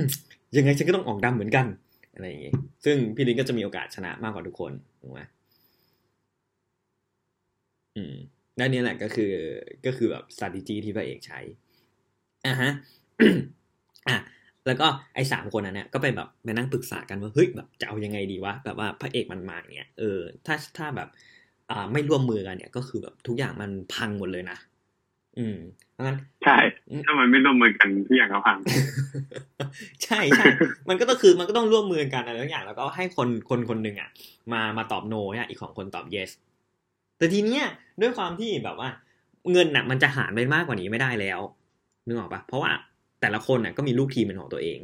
ยังไงฉันก็ต้องออกดำเหมือนกัน อะไรอย่างงี้ซึ่งพี่ลินก็จะมีโอกาสชนะมากกว่าทุกคนถูกไหมอืมและนี่แหละก็คือก็คือแบบ strategy ที่พระเอกใช้อะฮะอะ แล้วก็ไอ้สามคนนั้นเนี่ยก็ไปแบบไปนั่งปรึกษากันว่าเฮ้ยแบบจะเอายังไงดีวะแบบว่าพระเอกมันมาอย่างเงี้ยเออถ้าถ้าแบบอ่าไม่ร่วมมือกันเนี่ย ก็คือแบบทุกอย่างมันพังหมดเลยนะอืมเพราะงั้นใช่ถ้ามันไม่ร่วมมือกันทุกอย่างก็พัง ใช่ใช่มันก็ต้องคือมันก็ต้องร่วมมือกันอะไรทุกอย่าง แล้วก็ให้คนคนคนหนึ่งอะ มามาตอบโนเนี่ยอีกของคนตอบ yes แต่ทีเนี้ยด้วยความที่แบบว่า เงินน่ะ มันจะหารไปมากกว่านี้ไม่ได้แล้วนึกออกปะเพราะว่า แต่ละคนน่ะก็มีลูกทีมเป็นของตัวเอง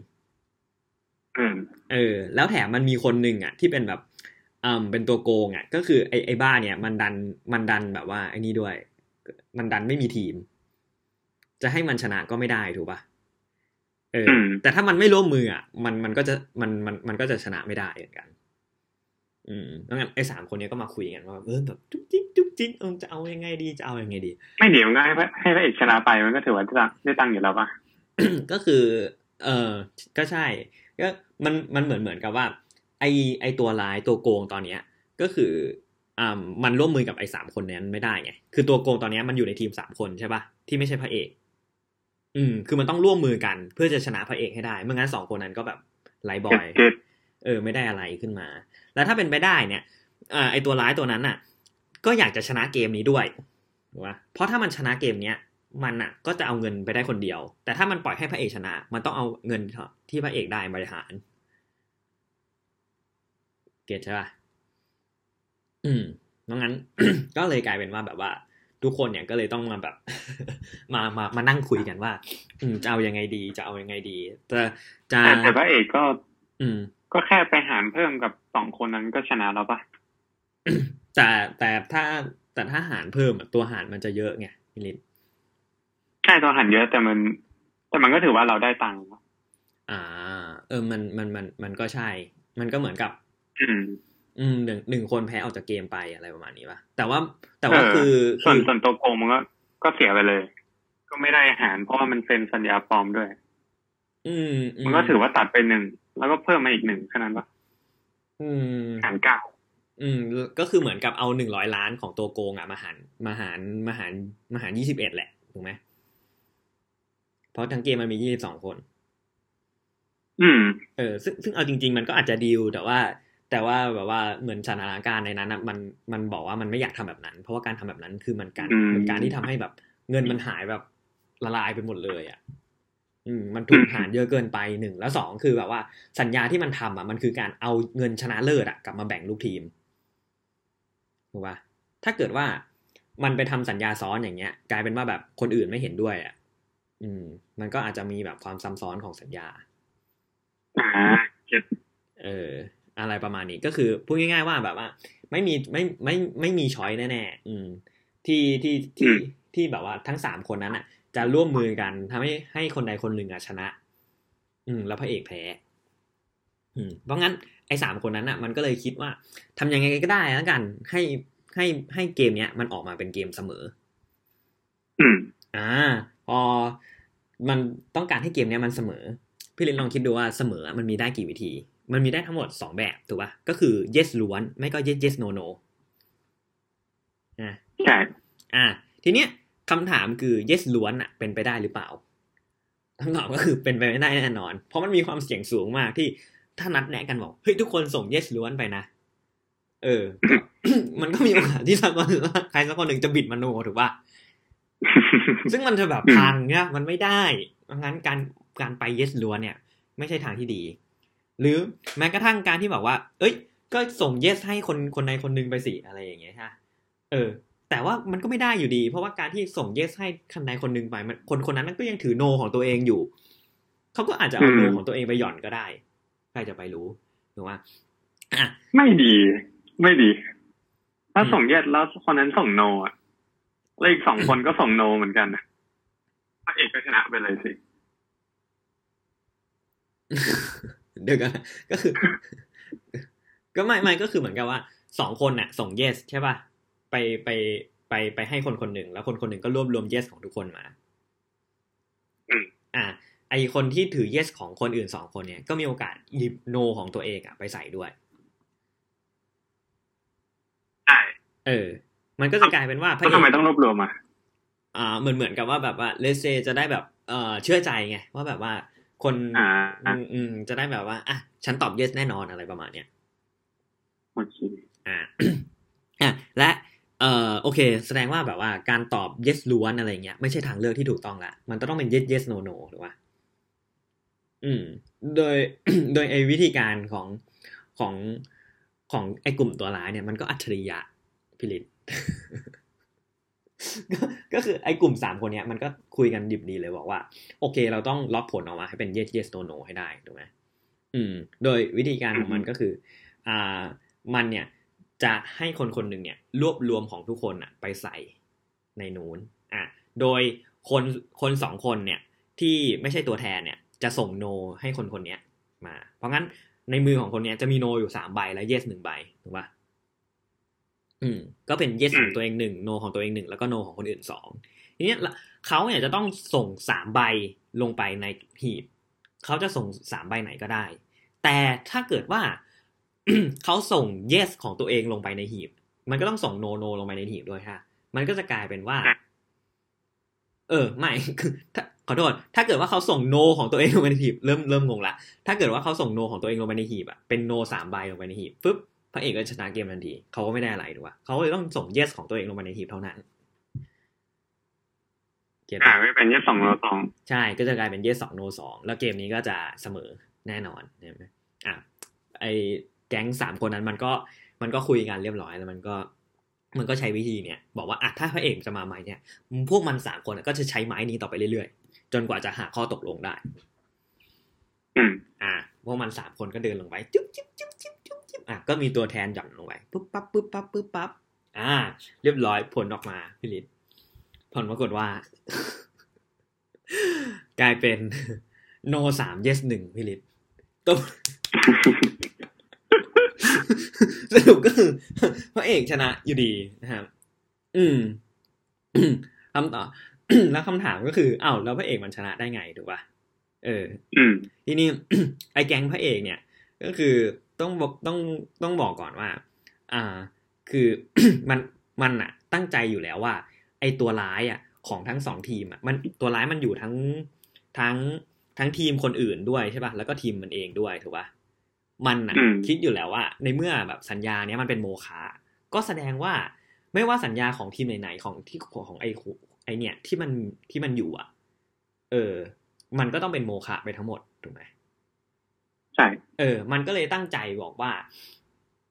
อืมเออ แล้วแถมมันมีคนหนึ่งอะ ที่เป็นแบบอ่าเป็นตัวโกงอะ ก็คือไอ้ไอ้บ้าเนี่ย มันดันมันดันแบบว่าไอ้นี่ด้วย มันดันไม่มีทีม จะให้มันชนะก็ไม่ได้ถูกปะเอออืมแต่ถ้ามันไม่ร่วมมืออะ มันมันก็จะมันมันมันก็จะชนะไม่ได้เหมือนกัน อืมแล้วงั้นไอ้สามคนเนี้ยก็มาคุยกันว่าเออแบบจุ๊กจิ๊กจุ๊กจิ๊กเออจะเอายังไงดีจะเอายังไงดี ไม่เดี๋ยวมันก็ให้พระให้พระเอกชนะไปมันก็ถือว่าได้ตังค์ได้ตังค์อยู่แล้วป่ะ ก็คือ เออก็ใช่ ก็มันมันเหมือนเหมือนกับว่า ไอไอตัวร้ายตัวโกงตอนเนี้ย ก็คืออ่ามันร่วมมือกับไอสามคนนั้นไม่ได้ไงคือตัวโกงตอนเนี้ยมันอยู่ในทีมสามคนใช่ปะที่ไม่ใช่พระเอก อืม คือมันต้องร่วมมือกัน เพื่อจะชนะพระเอกให้ได้ไม่งั้นสองคนนั้นก็แบบไร้บอยเก็ตเออ ไม่ได้อะไรขึ้นมา แล้วถ้าเป็นไปได้เนี่ยอ่าไอตัวร้ายตัวนั้นน่ะ ก็อยากจะชนะเกมนี้ด้วยถูกปะเพราะถ้ามันชนะเกมเนี้ย มันน่ะก็จะเอาเงินไปได้คนเดียว แต่ถ้ามันปล่อยให้พระเอกชนะ มันต้องเอาเงินที่พระเอกได้บริหาร เก็ตใช่ปะอืมเพราะงั้น ก็เลยกลายเป็นว่าแบบว่า ทุกคนเนี่ยก็เลยต้องมาแบบ มามามานั่งคุยกันว่า อืมจะเอายังไงดี จะเอายังไงดีจะจะแต่แต่พระเอกก็ อืม ก็แค่ไปหารเพิ่มกับสองคนนั้นก็ชนะแล้วป่ะแต่แต่ถ้าแต่ถ้าหารเพิ่มอะตัวหารมันจะเยอะไงพี่ลิศ ใช่ตัวหันเยอะแต่มัน แต่มันก็ถือว่าเราได้ตังค์นะอ่า เออมันมันมันมันก็ใช่ มันก็เหมือนกับ อืม อืมหนึ่งหนึ่งคนแพ้ออกจากเกมไปอะไรประมาณนี้ป่ะแต่ว่าแต่ว่าคือส่วนคือส่วนตัวโกงมันก็ก็เสียไปเลย ก็ไม่ได้อาหารเพราะว่ามันเซ็นสัญญาปลอมด้วย อืมอืมันก็ถือว่าตัดไปหนึ่งแล้วก็เพิ่มมาอีกหนึ่งแค่นั้นปะอืมหารเก้าอืม ก็คือเหมือนกับเอาหนึ่งร้อยล้านของตัวโกงอะมาหารมาหารมาหารมาหารยี่สิบเอ็ดแหละถูกไหม เพราะทั้งเกมมันมียี่สิบสองคน อืม เออ ซึ่งซึ่งเอาจริง ๆ มันก็อาจจะดีลแต่ว่า แต่ว่าแบบว่าเหมือนสถานการณ์ในนั้นอะมันมันบอกว่ามันไม่อยากทำแบบนั้น เพราะว่าการทำแบบนั้นคือมันการอืมมันการที่ทำให้แบบ เงินมันหายแบบละลายไปหมดเลยอะอืมมันถูกหารเยอะเกินไปหนึ่งแล้วสองคือแบบว่าสัญญาที่มันทำอะมันคือการเอาเงินชนะเลิศอะกลับมาแบ่งลูกทีมถูกปะถ้าเกิดว่ามันไปทำสัญญาซ้อนอย่างเงี้ย กลายเป็นว่าแบบคนอื่นไม่เห็นด้วยอะ อืม มันก็อาจจะมีแบบความซ้ำซ้อนของสัญญา อ่าเก็ตเออ อะไรประมาณนี้ก็คือพูดง่าย ๆ ว่าแบบว่า ไม่มีไม่ไม่ไม่มีช้อยแน่ๆอืม ที่ที่ที่ที่แบบว่าทั้งสามคนนั้นอะ จะร่วมมือกันทำให้ให้คนใดคนหนึ่งอะชนะ อืม แล้วพระเอกแพ้ อืม เพราะงั้นไอ้สามคนนั้นอะ มันก็เลยคิดว่าทำยังไงก็ได้แล้วกัน ให้ให้ให้เกมเนี้ย มันออกมาเป็นเกมเสมอ อืม อ่า พอมันต้องการให้เกมเนี้ยมันเสมอ พี่ลินลองคิดดูว่าเสมอมันมีได้กี่วิธี มันมีได้ทั้งหมดสองแบบถูกป่ะก็คือ yes ล้วนไม่ก็ yes yes no no อ่าใช่อ่า ทีเนี้ยคำถามคือ yes ล้วนอะเป็นไปได้หรือเปล่าคำตอบก็คือเป็นไปไม่ได้แน่นอน เพราะมันมีความเสี่ยงสูงมากที่ถ้านัดแนะกันบอกเฮ้ยทุกคนส่ง yes ล้วนไปนะ เออ มันก็มีโอกาสที่สักคนใครสักคนหนึ่งจะบิดมโนถูกป่ะ ซึ่งมันจะแบบพังเนี่ยมันไม่ได้เพราะงั้นการการไป yes ล้วนเนี่ย ไม่ใช่ทางที่ดี หรือแม้กระทั่งการที่บอกว่า เอ้ย ก็ส่ง yes ให้คนคนใดคนหนึงไปสิอะไรอย่างเงี้ยฮะเออ แต่ว่ามันก็ไม่ได้อยู่ดี เพราะว่าการที่ส่ง yes ให้คนใดคนหนึ่งไปมันคนคนนั้นก็ยังถือ no ของตัวเองอยู่เขาก็อาจจะเอา no ของตัวเองไปหย่อนก็ได้ใครจะไปรู้ถูกไหมอะไม่ดี ไม่ดี ถ้าอืมส่งเย็ดแล้วคนนั้นส่งโนอะ แล้วอีกสองคนก็ส่งโนเหมือนกันนะพระเอกก็ชนะไปเลยสิ เดี๋ยวกันนะก็คือ ก็ไม่ไม่ก็คือเหมือนกับว่าสองคนน่ะ ส่ง yes ใช่ป่ะไปไปไปไปให้คนคนหนึ่งแล้วคนคนหนึ่งก็รวบรวม yes ของทุกคนมาอืมอ่า ไอคนที่ถือ yes ของคนอื่นสองคนเนี่ย ก็มีโอกาสหยิบ no ของตัวเองอะไปใส่ด้วยใช่เออ มันก็จะกลายเป็นว่าพแล้วระเอทำไมกต้องรวบรวมอะอ่าเหมือนเหมือนกับว่าแบบว่าเลเซจะได้แบบเอ่อเชื่อใจไงว่าแบบว่าคนอ่าอืมอืมจะได้แบบว่าอะฉันตอบ yes แน่นอนอะไรประมาณเนี้ยโอเคอ่าอะและเอ่อโอเค แสดงว่าแบบว่าการตอบ yes ล้วนอะไรเงี้ยไม่ใช่ทางเลือกที่ถูกต้องละ มันต้องเป็น yes yes no no ถูกป่ะอืม โดยโดยไอ้วิธีการของของของไอ้กลุ่มตัวร้ายเนี่ยมันก็อัจฉริยะพิลิต ก็คือไอ้กลุ่มสามคนเนี้ยมันก็คุยกันดิบดีเลยบอกว่า โอเค เราต้องล็อกผลออกมาให้เป็น yes yes no no ให้ได้ถูกไหมอืม โดยวิธีการของมันก็คือ อ่า มันเนี่ยจะให้คนคนหนึ่งเนี่ยรวบรวมของทุกคนอะไปใส่ในนู้นอะโดยคนคนสองคนเนี่ยที่ไม่ใช่ตัวแทนเนี่ยจะส่งโน ให้คนคนเนี้ยมา เพราะงั้นในมือของคนเนี้ยจะมีโนอยู่สามใบและ yes หนึ่งใบถูกปะ อืมก็เป็น yes ของตัวเองหนึ่งโนของตัวเองหนึ่งแล้วก็โนของคนอื่นสองทีเนี้ยละเขาเนี่ยจะต้องส่งสามใบลงไปในหีบเขาจะส่งสามใบไหนก็ได้ แต่ถ้าเกิดว่าเขาส่ง yes ของตัวเองลงไปในหีบ มันก็ต้องส่ง no no ลงไปในหีบด้วยค่ะ มันก็จะกลายเป็นว่า เออ ไม่คือถ้าขอโทษถ้าเกิดว่าเขาส่ง no ของตัวเองลงไปในหีบ เริ่มเริ่มงงละถ้าเกิดว่าเขาส่ง no ของตัวเองลงไปในหีบอะเป็น no สามใบลงไปในหีบปุ๊บ พระเอกก็ชนะเกมทันทีเขาก็ไม่ได้อะไรถูกปะเขาเลยต้องส่ง yes ของตัวเองลงไปในหีบเท่านั้นเก็ตอ่าปะไม่เป็นเย็ดสองโนสองใช่ก็จะกลายเป็น yes สอง no สองแล้วเกมนี้ก็จะเสมอแน่นอนใช่ไหมอะไอแก๊งสามคนนั้นมันก็มันก็คุยกันเรียบร้อยแล้วมันก็ มันก็ใช้วิธีเนี่ย บอกว่าอะถ้าพระเอกจะมาไม้เนี่ย พวกมันสามคนอะก็จะใช้ไม้นี้ต่อไปเรื่อยๆ จนกว่าจะหาข้อตกลงได้ อืม อะพวกมันสามคนก็เดินลงไปจุ๊บจิ๊บจิ๊บจิ๊บจุ๊บจิ๊บ อะก็มีตัวแทนหย่อนลงไปปุ๊บปั๊บปุ๊บปั๊บปุ๊บปั๊บอ่า เรียบร้อยผลออกมาพี่ลิศผลปรากฏว่า กลายเป็นโนสาม yes หนึ่งพี่ลิศก็สรุปก็คือพระเอกชนะอยู่ดีนะครับ อืมคำตอบแล้วคำถามก็คืออ้าวแล้วพระเอกมันชนะได้ไงถูกป่ะเออ อืม ทีนี้ไอ้แก๊งพระเอกเนี่ย ก็คือ ต้องบอกต้องต้องบอกก่อนว่า อ่า คือมันมันอะตั้งใจอยู่แล้วว่า ไอ้ตัวร้ายอะของทั้งสองทีมอะมันตัวร้ายมันอยู่ทั้งทั้งทั้งทีมคนอื่นด้วยใช่ป่ะแล้วก็ทีมมันเองด้วยถูกป่ะมันอะอืมคิดอยู่แล้วว่า ในเมื่อแบบสัญญาเนี้ยมันเป็นโมฆะก็แสดงว่าไม่ว่าสัญญาของทีมไหนๆของที่ของไอ้ไอเนี่ยที่มันที่มันอยู่อะเออ มันก็ต้องเป็นโมฆะไปทั้งหมดถูกไหม ใช่เออ มันก็เลยตั้งใจบอกว่า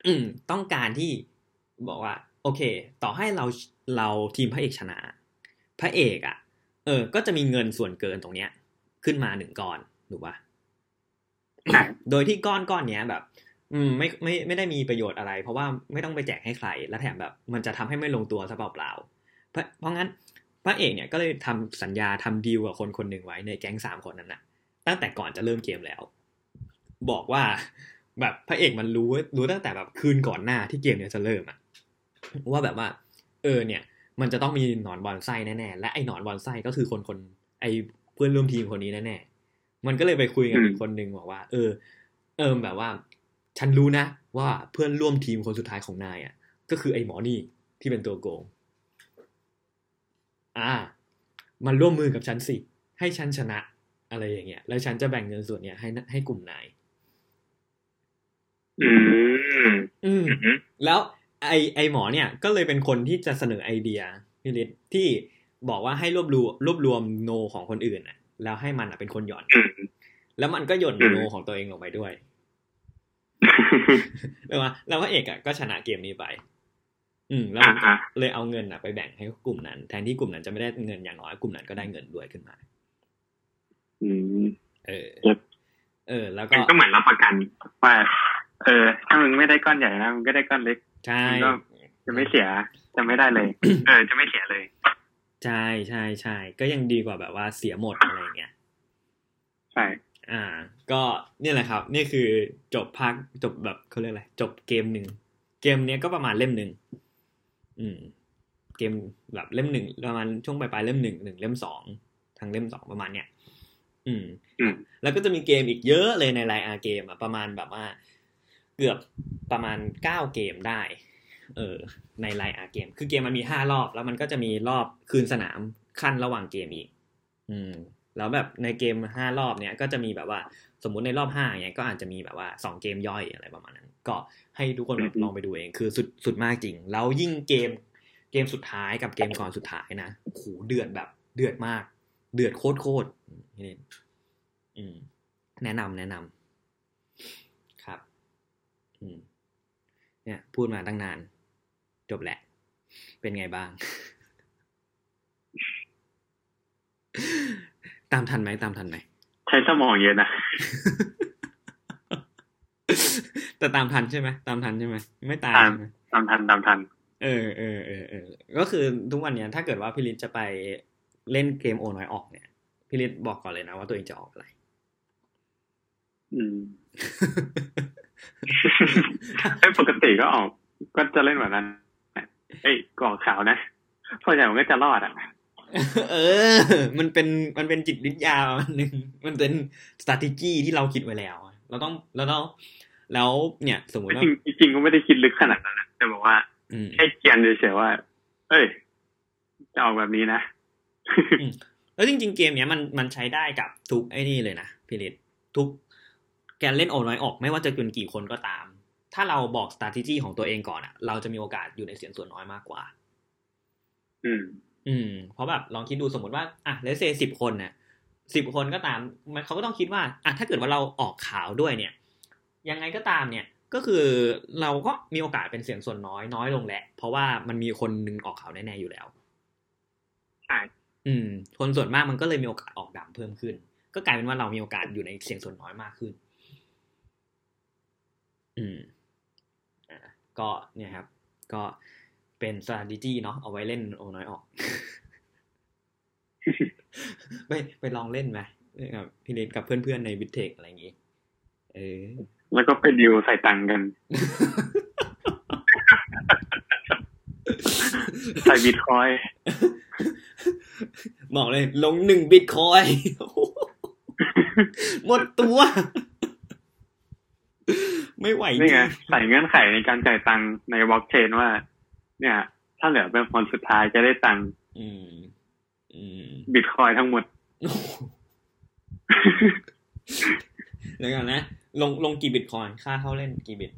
อืม ต้องการที่บอกว่า โอเค ต่อให้เราเราทีมพระเอกชนะ พระเอกอะ่ะ เออ ก็จะมีเงินส่วนเกินตรงเนี้ย ขึ้นมาหนึ่งก้อนถูกปะใช่โดยที่ก้อนก้อนเนี้ยแบบ อืม ไม่ไม่ไม่ได้มีประโยชน์อะไร เพราะว่าไม่ต้องไปแจกให้ใคร และแถมแบบ มันจะทำให้ไม่ลงตัวซะเปล่าๆเพราะเพราะงั้นพระเอกเนี่ยก็เลยทำสัญญาทำดีลกับคนคนหนึ่งไว้ในแก๊งสามคนนั้นนะตั้งแต่ก่อนจะเริ่มเกมแล้ว บอกว่า แบบพระเอกมันรู้รู้ตั้งแต่แบบคืนก่อนหน้าที่เกมเนี่ยจะเริ่มอะว่าแบบว่า เออเนี่ย มันจะต้องมีหนอนบอลไส้แน่ๆและไอ้หนอนบอลไส้ก็คือคนคนไอ้เพื่อนร่วมทีมคนนี้แน่ๆมันก็เลยไปคุยกับอีกคนหนึ่งบอกว่า เออ เออแบบว่า ฉันรู้นะว่าเพื่อนร่วมทีมคนสุดท้ายของนายอะ ก็คือไอ้หมอนี่ที่เป็นตัวโกง อ่า มันร่วมมือกับฉันสิ ให้ฉันชนะ อะไรอย่างเงี้ย แล้วฉันจะแบ่งเงินส่วนเนี้ยให้ให้กลุ่มนาย อืมอืมอืมแล้วไอไอหมอเนี่ยก็เลยเป็นคนที่จะเสนอไอเดียพี่ฤทธิ์ที่บอกว่าให้รวบรวมรวบรวมโนของคนอื่นน่ะ แล้วให้มันอะเป็นคนหย่อนอืมแล้วมันก็หย่นอืมโนของตัวเองลงไปด้วยเรียกว่าแล้วพระเอกอะก็ชนะเกมนี้ไป อืม แล้วอ่ามันฮะเลยเอาเงินอะไปแบ่งให้กลุ่มนั้น แทนที่กลุ่มนั้นจะไม่ได้เงินอย่างน้อยกลุ่มนั้นก็ได้เงินด้วยขึ้นมา อืม เออครับเออ แล้วมัก็นก็เหมือนรับประกันว่า เออ ถ้ามึงไม่ได้ก้อนใหญ่นะมึงก็ได้ก้อนเล็กใช่มันก็จะไม่เสียจะไม่ได้เลย เออ จะไม่เสียเลย ใช่ใช่ใช่ก็ยังดีกว่าแบบว่าเสียหมดอะไรอย่างเงี้ยใช่อ่า ก็เนี่ยแหละครับ นี่คือจบภาคจบแบบเขาเรียกอะไรจบเกมหนึ่งเกมเนี้ยก็ประมาณเล่มหนึ่งอืม เกมแบบเล่มหนึ่งประมาณช่วงปลายๆเล่มหนึ่งหนึ่งเล่มสองทางเล่มสองประมาณเนี้ยอืมอืมแล้วก็จะมีเกมอีกเยอะเลยในไลน์อาเกมอะประมาณแบบว่า เกือบประมาณเก้าเกมได้ เออในไลน์อาเกม คือเกมมันมีห้ารอบ แล้วมันก็จะมีรอบคืนสนามขั้นระหว่างเกมอีก อืม แล้วแบบในเกมห้ารอบเนี้ยก็จะมีแบบว่าสมมุติในรอบห้าเนี้ยก็อาจจะมีแบบว่าสองเกมย่อยอะไรประมาณนั้น ก็ให้ทุกคนแบบลองไปดูเอง คือสุดสุดมากจริง แล้วยิ่งเกมเกมสุดท้ายกับเกมก่อนสุดท้ายนะโอ้โหเดือดแบบเดือดมาก เดือดโคตรโคตรๆนี่อืม แนะนำแนะนำครับ อืม เนี่ยพูดมาตั้งนาน จบแหละ เป็นไงบ้าง ตามทันไหมตามทันไหมใช้สมองเยอะนะแต่ตามทันใช่ไหมตามทันใช่ไหมไม่ตายตามใช่ไหมตามทันตามทัน เออเออเออเออก็คือทุกวันเนี้ยถ้าเกิดว่าพี่ฤทธิ์จะไปเล่นเกมโอน้อยออกเนี่ยพี่ฤทธิ์บอกก่อนเลยนะว่าตัวเองจะออกอะไร อืม เอ้ยปกติก็ออกก็จะเล่นแบบนั้นเอ้ยกรอกขาวนะส่วนใหญ่มันก็จะรอดอะเออ มันเป็นมันเป็นจิตวิทยาอันหนึ่งมันเป็น strategy ที่เราคิดไว้แล้ว เราต้องเราต้องแล้วเนี่ย สมมติว่าจริงจริงๆก็ไม่ได้คิดลึกขนาดนั้นนะแต่บอกว่าอืมแค่เกียนเฉยๆว่า เอ้ย จะออกแบบนี้นะแล้วจริง ๆ เกมเนี้ยมันมันใช้ได้กับทุกไอ้นี่เลยนะพี่ฤทธิ์ทุก แกนเล่นโอน้อยออกไม่ว่าจะเป็นกี่คนก็ตาม ถ้าเราบอก strategy ของตัวเองก่อนอะเราจะมีโอกาสอยู่ในเสียงส่วนน้อยมากกว่า อืม อืม เพราะแบบลองคิดดูสมมติว่าอะเลเซสิบคนเนี่ยสิบคนก็ตาม มันเขาก็ต้องคิดว่าอะถ้าเกิดว่าเราออกข่าวด้วยเนี่ย ยังไงก็ตามเนี่ย ก็คือเราก็มีโอกาสเป็นเสียงส่วนน้อยน้อยลงแหละ เพราะว่ามันมีคนหนึงออกข่าวแน่ๆอยู่แล้วใช่อืม คนส่วนมากมันก็เลยมีโอกาสออกดำเพิ่มขึ้น ก็กลายเป็นว่าเรามีโอกาสอยู่ในเสียงส่วนน้อยมากขึ้น อืมอ่าก็เนี่ยครับ ก็เป็น strategy เนาะเอาไว้เล่นโอน้อยออก ไปไปลองเล่นไหมกับพี่เล็กกับเพื่อนๆในวิทเทคอะไรอย่างงี้ เออ แล้วก็ไปดิวใส่ตังค์กัน ใส่บิตคอยน์บอกเลย ลงหนึ่งบิตคอยหมดตัว ไม่ไหวนี่ไงจริงใส่เงื่อนไขในการจ่ายตังค์ในบล็อกเชนว่า เนี่ย ถ้าเหลือเป็นคนสุดท้ายจะได้ตังค์อืมอืมบิตคอยน์ทั้งหมดโอ้โหเดี๋ยวก่อนนะ ลงลงกี่บิตคอยน์ค่าเข้าเล่นกี่บิต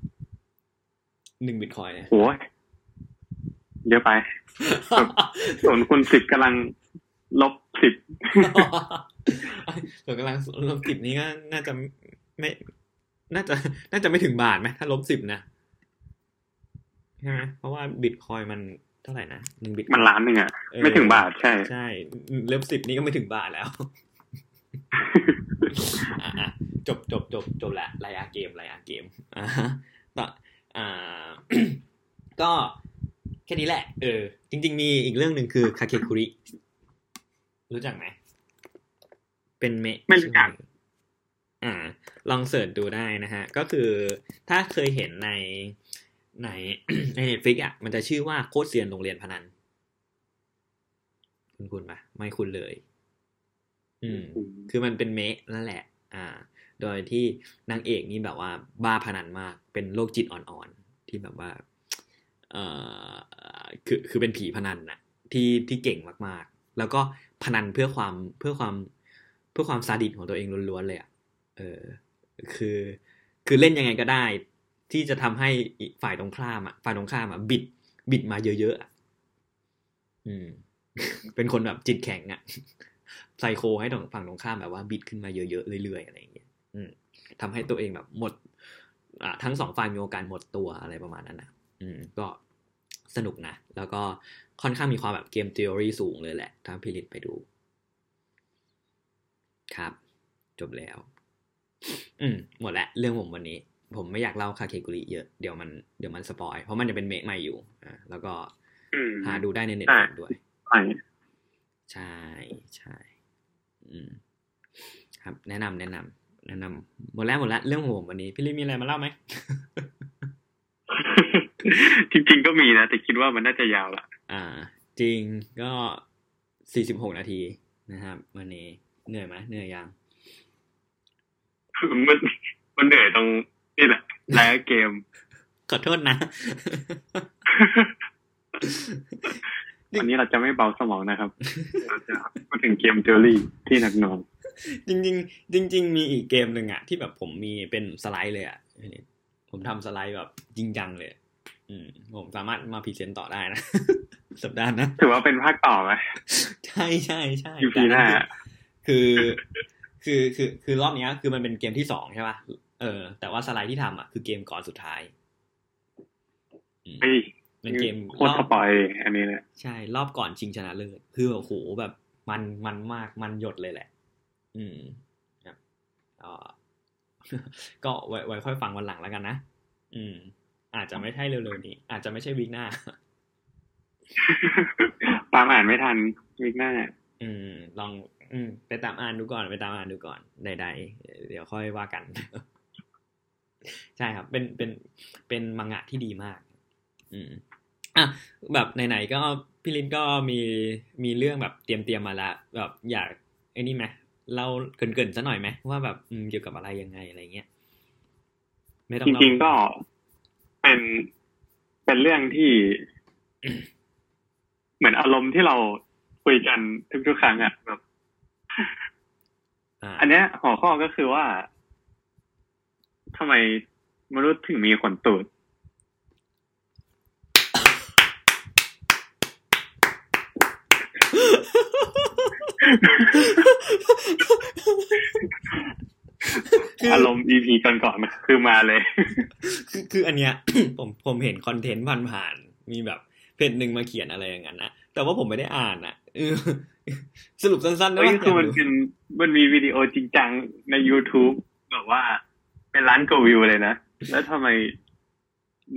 หนึ่งบิตคอยน์เนี่ยโอ้ยเยอะไปส่วนคุณสิบกำลังลบสิบส่วนกำลังลบสิบนี้ก็น่าจะไม่ น่าจะน่าจะไม่ถึงบาทไหมถ้าลบสิบนะใช่ไหมเพราะว่าบิตคอยมันเท่าไหร่นะหนึ่งบิตมันล้านหนึ่งอะเออไม่ถึงบาทใช่ ใช่ลบสิบนี้ก็ไม่ถึงบาทแล้วอะอะจบจบจบจบละไลอาเกมไลอาเกมอ่าฮะต่ออ่า ก็แค่นี้แหละ เออ จริง ๆ มีอีกเรื่องหนึ่งคือคาเคคุริ รู้จักไหม เป็นเมะไม่รู้จัก อ่า ลอง search ดูได้นะฮะ ก็คือถ้าเคยเห็นในในใน Netflix อะ มันจะชื่อว่าโคตรเซียนโรงเรียนพนัน คุ้นคุ้นปะไม่คุ้นเลย อืม คือมันเป็นเมะนั่นแหละ อ่า โดยที่นางเอกนี่แบบว่า บ้าพนันมาก เป็นโรคจิตอ่อนๆ ที่แบบว่า เอ่อ คือ คือเป็นผีพนันน่ะ ที่ที่เก่งมากๆ แล้วก็พนันเพื่อความเพื่อความเพื่อความซาดิสของตัวเองล้วนๆเลยอะ เออคือ คือเล่นยังไงก็ได้ ที่จะทำให้ฝ่ายตรงข้ามอะฝ่ายตรงข้ามอะบิด บิดมาเยอะๆอะอืม เป็นคนแบบจิตแข็งอะไซโคให้ตรงฝั่งตรงข้ามแบบว่าบิดขึ้นมาเยอะๆเรื่อยๆอะไรอย่างเงี้ยอืมทำให้ตัวเองแบบหมด อ่าทั้งสองฝ่ายมีโอกาสหมดตัวอะไรประมาณนั้นนะอืม ก็สนุกนะ แล้วก็ค่อนข้างมีความแบบเกม t ท o รีสูงเลยแหละถ้าพิลิตไปดู ครับ จบแล้ว อืมหมดแล้วเรื่องผมวันนี้ ผมไม่อยากเล่าคาเคกุริเยอะเดี๋ยวมันเดี๋ยวมันสปอยเพราะมันจะเป็นเมะใหม่อยู่อ่าแล้วก็อืมหาดูได้ในเน็ตใช่ด้วยใช่ใช่ใช่อืม ครับ แนะนำแนะนำแนะนำหมดแล้วหมดแล้วเรื่องของผมวันนี้ พี่ลิมีอะไรมาเล่าไหมจริงๆก็มีนะ แต่คิดว่ามันน่าจะยาวละอ่า จริงก็สี่สิบหกนาทีนะครับ วันนี้เหนื่อยไหมเหนื่อยยัง มันมันเหนื่อยตรงนี่แหละแล้วเกม ขอโทษนะ วันนี้เราจะไม่เบาสมองนะครับ เราจะพูดถึงเกมเทอรี่ที่หนักหน่วงจริงจริงๆจริง ๆ มีอีกเกมหนึ่งอะที่แบบผมมีเป็นสไลด์เลยอะผมทำสไลด์แบบจริงจังเลย อืม ผมสามารถมา present ต่อได้นะ สัปดาห์หน้า ถือว่าเป็นภาคต่อไหมใช่ใช่ใช่ EP หน้าคือ คือคือคือรอบเนี้ยคือมันเป็นเกมที่สองใช่ป่ะเออ แต่ว่าสไลด์ที่ทำอะคือเกมก่อนสุดท้ายอืมเฮ้ยเป็นเกมโคตรรอสปอยอันนี้เนี่ยใช่ รอบก่อนชิงชนะเลิศคือโอ้โหแบบมันมันมากมันหยดเลยแหละ อืมครับก็ก็ไว้ไว้ค่อยฟังวันหลังแล้วกันนะอืม อาจจะไม่ใช่เร็วๆนี้ อาจจะไม่ใช่วีคหน้าตามอ่านไม่ทันวิกหน้า อืม ลอง อืมไปตามอ่านดูก่อนไปตามอ่านดูก่อนใดๆเดี๋ยวค่อยว่ากัน ใช่ครับ เป็นเป็นเป็นมังงะที่ดีมาก อืมอะแบบไหนๆก็พี่ลินก็มีมีเรื่องแบบเตรียมเตรียมๆมาละแบบอยากไอ้นี่ไหมเราเกรินๆซะหน่อยไหมว่าแบบอืมเกี่ยวกับอะไรยังไงอะไรเงี้ยไม่ต้องจเล่าริงๆก็เป็นเป็นเรื่องที่ เหมือนอารมณ์ที่เราคุยกันทุกๆครั้งอะแบบ อ่าอันเนี้ยหัวข้อก็คือว่าทำไมมนุษย์ถึงมีขนตูดคืออารมณ์ EP ก่อนๆคือมาเลย คือคืออันเนี้ย ผมผมเห็นคอนเทนต์ผ่านๆมีแบบเพจหนึ่งมาเขียนอะไรอย่างนั้นนะแต่ว่าผมไม่ได้อ่านอะเออ สรุปสั้นๆนะเฮ้ยว่าคือมันเป็นมันมีวิดีโอจริงจังใน YouTube แบบว่าเป็นล้านกว่าวิวเลยนะ แล้วทำไม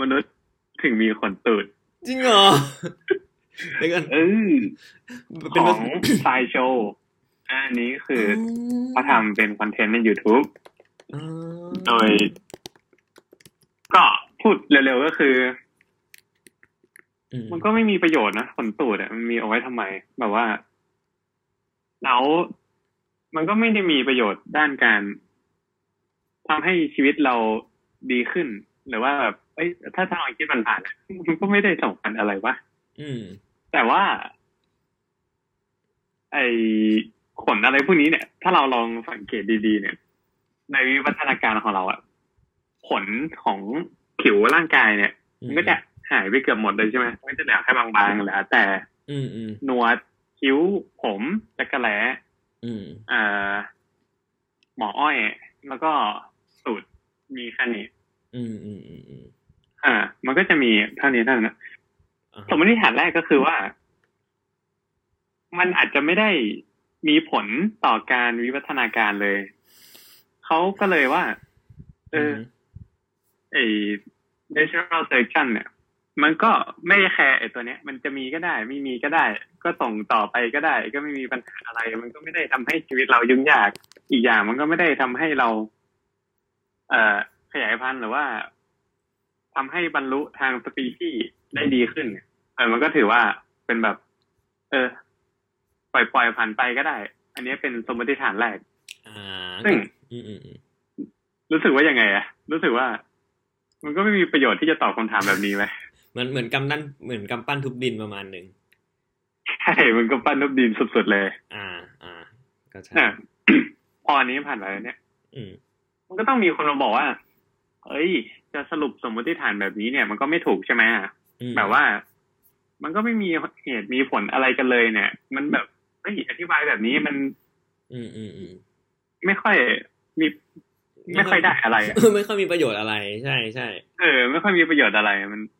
มนุษย์ถึงมีขนตูด จริงเหรอเดี๋ยวกันเออเป็นขภาองษาไซโชว์อันนี้คือเขาทำเป็นคอนเทนต์ใน YouTube อ๋อโดย ก็พูดเร็วๆก็คืออืมมันก็ไม่มีประโยชน์นะขนตูดอะมันมีเอาไว้ทำไม แบบว่า แล้วมันก็ไม่ได้มีประโยชน์ด้านการทำให้ชีวิตเราดีขึ้น หรือว่าแบบเอ้ยถ้าทางคิดมันผ่านอะมันก็ไม่ได้สำคัญอะไรวะอืมแต่ว่า ไอขนอะไรพวกนี้เนี่ย ถ้าเราลองสังเกตดีๆเนี่ย ในวิวัฒนาการของเราอะขนของผิวร่างกายเนี่ย มันก็จะหายไปเกือบหมดเลยใช่ไหมมันก็จะเหลือแค่บางๆเหลือแต่อืมอืมหนวด คิ้ว ผมจักระแหลอืมเอ่อหมออ้อย แล้วก็สูตรมีแค่นี้อืมอืมอืมอืมอ่า มันก็จะมีเท่านี้เท่านั้นนะอ่าสมมติฐานแรกก็คือว่า มันอาจจะไม่ได้มีผลต่อการวิวัฒนาการเลย เขาก็เลยว่า เออไอ้ natural selection เนี่ย มันก็ไม่ได้แคร์ไอ้ตัวเนี้ย มันจะมีก็ได้ ไม่มีก็ได้ ก็ส่งต่อไปก็ได้ ก็ไม่มีปัญหาอะไร มันก็ไม่ได้ทำให้ชีวิตเรายุ่งยาก อีกอย่างมันก็ไม่ได้ทำให้เรา เอ่อขยายพันธุ์หรือว่าทำให้บรรลุทางสปีชีส์ได้ดีขึ้นเนี่ยเออมันก็ถือว่าเป็นแบบ เออ ปล่อยปล่อยผ่านไปก็ได้ อันนี้เป็นสมมติฐานแรกอ่าซึ่งอืมอืมอืมรู้สึกว่ายังไงอะรู้สึกว่า มันก็ไม่มีประโยชน์ที่จะตอบคำถามแบบนี้ไหม มันเหมือนกำนั่นเหมือนกำปั้นทุบดินประมาณหนึ่งใช่มันก็ปั้นนบดินสุดๆเลย อ่า อ่า ก็ใช่อะพออันนี้ผ่านไปแล้วเนี่ย อืม มันก็ต้องมีคนมาบอกว่าเอ้ย จะสรุปสมมติฐานแบบนี้เนี่ย มันก็ไม่ถูกใช่ไหมอะอืมแบบว่า มันก็ไม่มีเหตุมีผลอะไรกันเลย เนี่ย มันแบบเฮ้ยอธิบายแบบนี้มัน อืมอืมอืมไม่ค่อยมีไม่ค่อยได้อะไรอะไม่ค่อยมีประโยชน์อะไร ใช่ใช่เออ ไม่ค่อยมีประโยชน์อะไรมันอ่า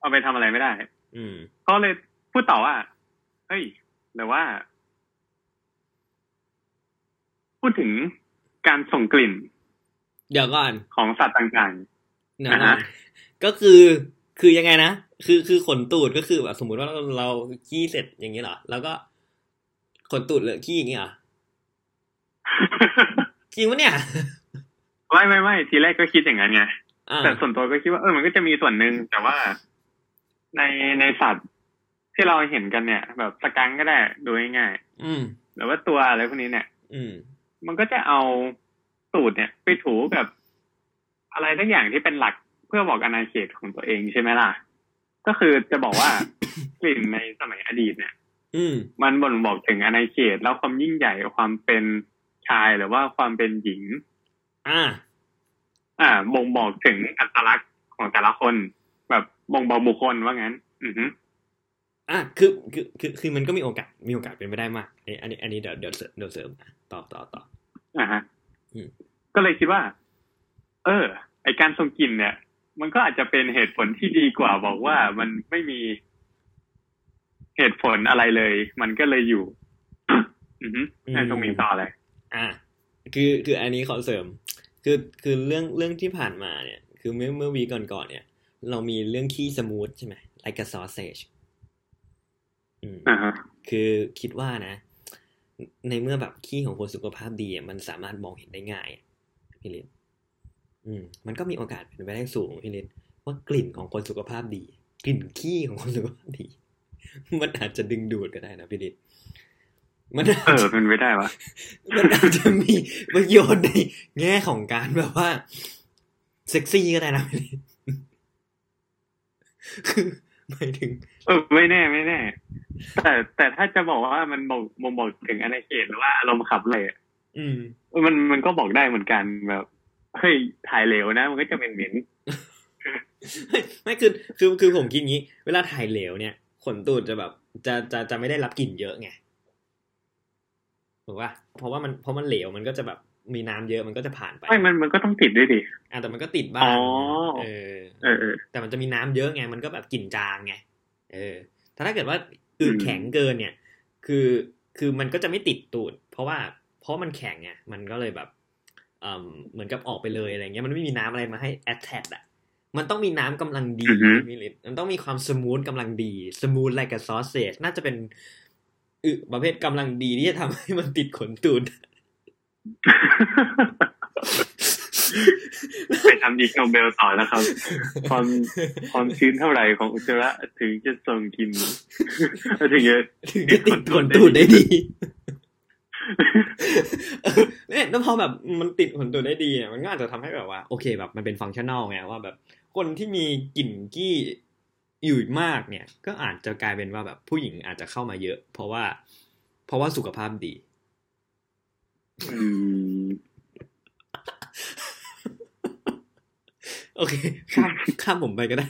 เอาไปทำอะไรไม่ได้ อืม ก็เลยพูดต่อว่า เฮ้ยแต่ว่า พูดถึงการส่งกลิ่น เดี๋ยวก่อน ของสัตว์ต่างเดี๋ยวก่ออ่านฮะก็คือคือยังไงนะ คือคือขนตูดก็คือแบบสมมุติว่าเราเราขี้เสร็จอย่างนี้เหรอ แล้วก็ขนตูดเหลือขี้อย่างนี้เหรอๆจริงปะเนี่ย ไม่ไม่ไม่ทีแรกก็คิดอย่างนั้นไงอ่า แต่ส่วนตัวก็คิดว่าเออมันก็จะมีส่วนหนึ่งแต่ว่าในในสัตว์ที่เราเห็นกันเนี่ย แบบสกังก็ได้ดูง่ายอืมๆหรือว่าตัวอะไรพวกนี้เนี่ย อืมมันก็จะเอาตูดเนี่ย ไปถูกับ อะไรทั้งอย่างที่เป็นหลักเพื่อบอกอาณาเขตของตัวเองใช่ไหมล่ะ ก็คือจะบอกว่ากลิ่นในสมัยอดีตเนี่ย อืมมันบ่งบอกถึงอาณาเขตแล้วความยิ่งใหญ่ความเป็นชายหรือว่าความเป็นหญิง อ่า อ่าบ่งบอกถึงอัตลักษณ์ของแต่ละคน แบบบ่งบอกบุคคลว่างั้น อือฮึอะคือคือคือคือมันก็มีโอกาสมีโอกาสเป็นไปได้มากอันนี้อันนี้อันนี้เดี๋ยวเดี๋ยวเสริมเดี๋ยวเสริมอะต่อต่อต่ออ่าฮะอืมก็เลยคิดว่า เออ ไอการทรงกลิ่นเนี่ย มันก็อาจจะเป็นเหตุผลที่ดีกว่าบอกว่ามันไม่มีเหตุผลอะไรเลย มันก็เลยอยู่ อือฮึให้ตรงนี้ต่อเลย อะคือคืออันนี้ขอเสริม คือคือเรื่องเรื่องที่ผ่านมาเนี่ย คือเมื่อเมื่อวีก่อนก่อนๆเนี่ย เรามีเรื่องขี้สมูทใช่ไหม like a sausage อืมอ่าฮะคือคิดว่านะ ในเมื่อแบบขี้ของคนสุขภาพดีอะมันสามารถมองเห็นได้ง่ายอะพี่ลินอืม มันก็มีโอกาสเป็นไปได้สูงพี่ลินว่ากลิ่นของคนสุขภาพดี กลิ่นขี้ของคนสุขภาพดี มันอาจจะดึงดูดก็ได้นะพี่ลิน มันอาเอจอจะเป็นไปได้วะมันอาจจะมีประโยชน์ในแง่ของการแบบว่า เซ็กซี่ก็ได้นะพี่ลินคือหมายถึง เออไม่แน่ไม่แน่ แต่แต่ถ้าจะบอกว่ามันบอกบ่งบอกถึงอาณาเขตหรือว่าอารมณ์ขับเลยอะอืม มันมันก็บอกได้เหมือนกันแบบเฮ้ยถ่ายเหลวนะ มันก็จะเป็นเหม็นไม่ไม่คือคือคือผมคิดงี้ เวลาถ่ายเหลวเนี่ย ขนตูดจะแบบ จะจะจะไม่ได้รับกลิ่นเยอะไง ถูกป่ะเพราะว่ามันเพราะมันเหลวมันก็จะแบบมีน้ำเยอะมันก็จะผ่านไปไม่มันมันก็ต้องติดด้วยดิอะแต่มันก็ติดบ้างอ๋อเออเออเออ แต่มันจะมีน้ำเยอะไงมันก็แบบกลิ่นจางไงเออ ถ้าถ้าเกิดว่าอืดอืมแข็งเกินเนี่ย คือคือมันก็จะไม่ติดตูด เพราะว่าเพราะมันแข็งไงมันก็เลยแบบอืมเหมือนกับออกไปเลยอะไรเงี้ยมันไม่มีน้ำอะไรมาให้แอ t แทอะมันต้องมีน้ำกำลังดีอือฮึมิลิตมันต้องมีความสมูทกำลังดีสมูท like a sausage น่าจะเป็น อึประเภทกำลังดีที่จะทำให้มันติดขนตูดไปทำอีกโนเบลต่อแล้วครับ ความความชื้นเท่าไหร่ของอุจจาระถึงจะส่งกลินถึงจะถึงจะติดขนตูดได้ดีเออเนี่ยแล้วพอแบบมันติดขนตูดได้ดีเนี่ยมันก็อาจจะทำให้แบบว่า โอเคแบบมันเป็นฟังชั่นแนลไงว่าแบบคนที่มีกลิ่นกี้ อยู่มากเนี่ยก็อาจจะกลายเป็นว่าแบบผู้หญิงอาจจะเข้ามาเยอะ เพราะว่า เพราะว่าสุขภาพดีอืมโอเคข้ามข้ามผมไปก็ได้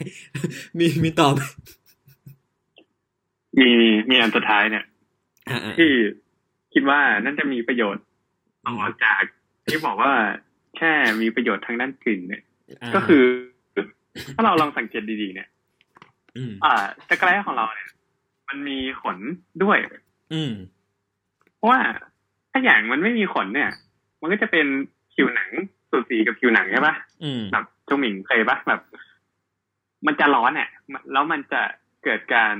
มีมีตอบไหมมีมีอันสุดท้ายเนี่ยอ่าที่คิดว่านั่นจะมีประโยชน์ต่อจากที่บอกว่าแค่มีประโยชน์ทางด้านกลิ่นเนี่ยาก็คือ ถ้าเราลองสังเกตดีๆเนี่ย อืมอ่าจักรแร้ของเราเนี่ย มันมีขนด้วย อืมเพราะว่าถ้าอย่างมันไม่มีขนเนี่ย มันก็จะเป็นผิวหนังสูสีกับผิวหนังใช่ปะอืมแบบจงหมิงเคยปะแบบ มันจะร้อนอะมันแล้วมันจะเกิดการ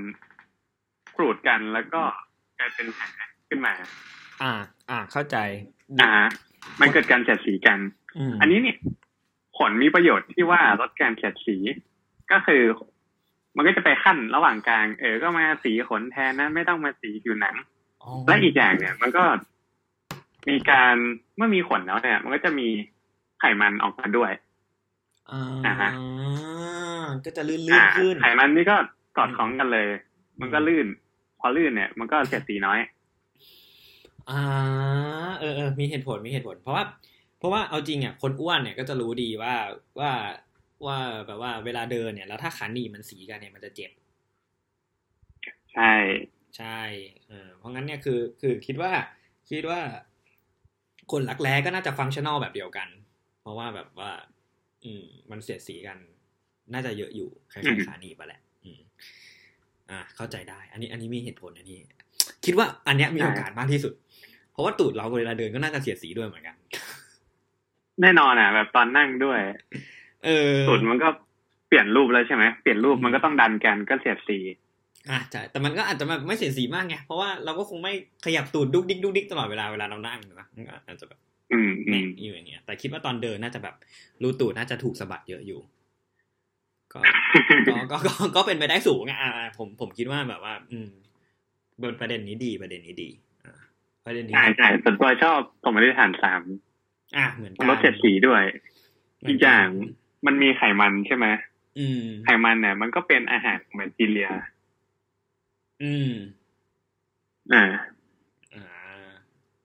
กรูดกันแล้วก็กลายเป็นแผลขึ้นมา อ่า อ่า เข้าใจ อ่า มันเกิดการเสียดสีกันมอันนี้เนี่ย ขนมีประโยชน์ที่ว่าลดการเสียดสี ก็คือ มันก็จะไปขั้นระหว่างกลาง เออ ก็มาสีขนแทนนะไม่ต้องมาสีผิวหนังอ๋อและอีกอย่างเนี่ย มันก็มีการเมื่อมีขนแล้วเนี่ย มันก็จะมีไขมันออกมาด้วยอ่าอ่าฮะก็จะลื่นอ่าๆขึ้นไขมันนี่ก็สอดคล้องกันเลย มันก็ลื่น พอลื่นเนี่ย มันก็เสียดสีน้อย อ่า เออเออมีเหตุผลมีเหตุผล เพราะว่า เพราะว่าเอาจริงอะคนอ้วนเนี่ยก็จะรู้ดีว่าว่า ว่าแบบว่าเวลาเดินเนี่ยแล้วถ้าขาหนีบมันสีกันเนี่ยมันจะเจ็บ ใช่ใช่เออเพราะงั้นเนี่ยคือคือคิดว่าคิดว่า คนรักแร้ก็น่าจะฟังชั่นอลแบบเดียวกัน เพราะว่าแบบว่า อืม มันเสียดสีกัน น่าจะเยอะอยู่คล้ายๆขาหนีบอะแหละ อืม อ่า เข้าใจได้ อันนี้ อันนี้มีเหตุผลอันนี้ คิดว่าอันเนี้ยมีโอกาสมากที่สุด เพราะว่าตูดเราเวลาเดินก็น่าจะเสียดสีด้วยเหมือนกัน แน่นอนอะ แบบตอนนั่งด้วย เออสุดมันก็เปลี่ยนรูปแล้วใช่ไหมเปลี่ยนรูปมันก็ต้องดันกันก็เสียดสีอะใช่แต่มันก็อาจจะแบบไม่เสียดสีมากไงเพราะว่าเราก็คงไม่ขยับตูดดุกดิกดุกดิกตลอดเวลาเวลาเรานั่งนะมันก็อาจจะแบบอืมอืแหม่มอยู่อย่างเงี้ยแต่คิดว่าตอนเดินน่าจะแบบรูตูดน่าจะถูกสะบัดเยอะอยู่ ก็ก็ก็ก็ก็เป็นไปได้สูงอะอะอะผมผมคิดว่าแบบว่า อืมบนประเด็นนี้ดีประเด็นนี้ดีอ่าประเด็นนี้ใช่ใช่ส่วนตัวชอบสมมติฐานสามอะเหมือนกัมันลดเสียดสีด้วยเหมือีนกอย่าง มันมีไขมันใช่ไหมอืมไขมันเนี่ยมันก็เป็นอาหารของแบคทีเรีย อืม อ่า อ่า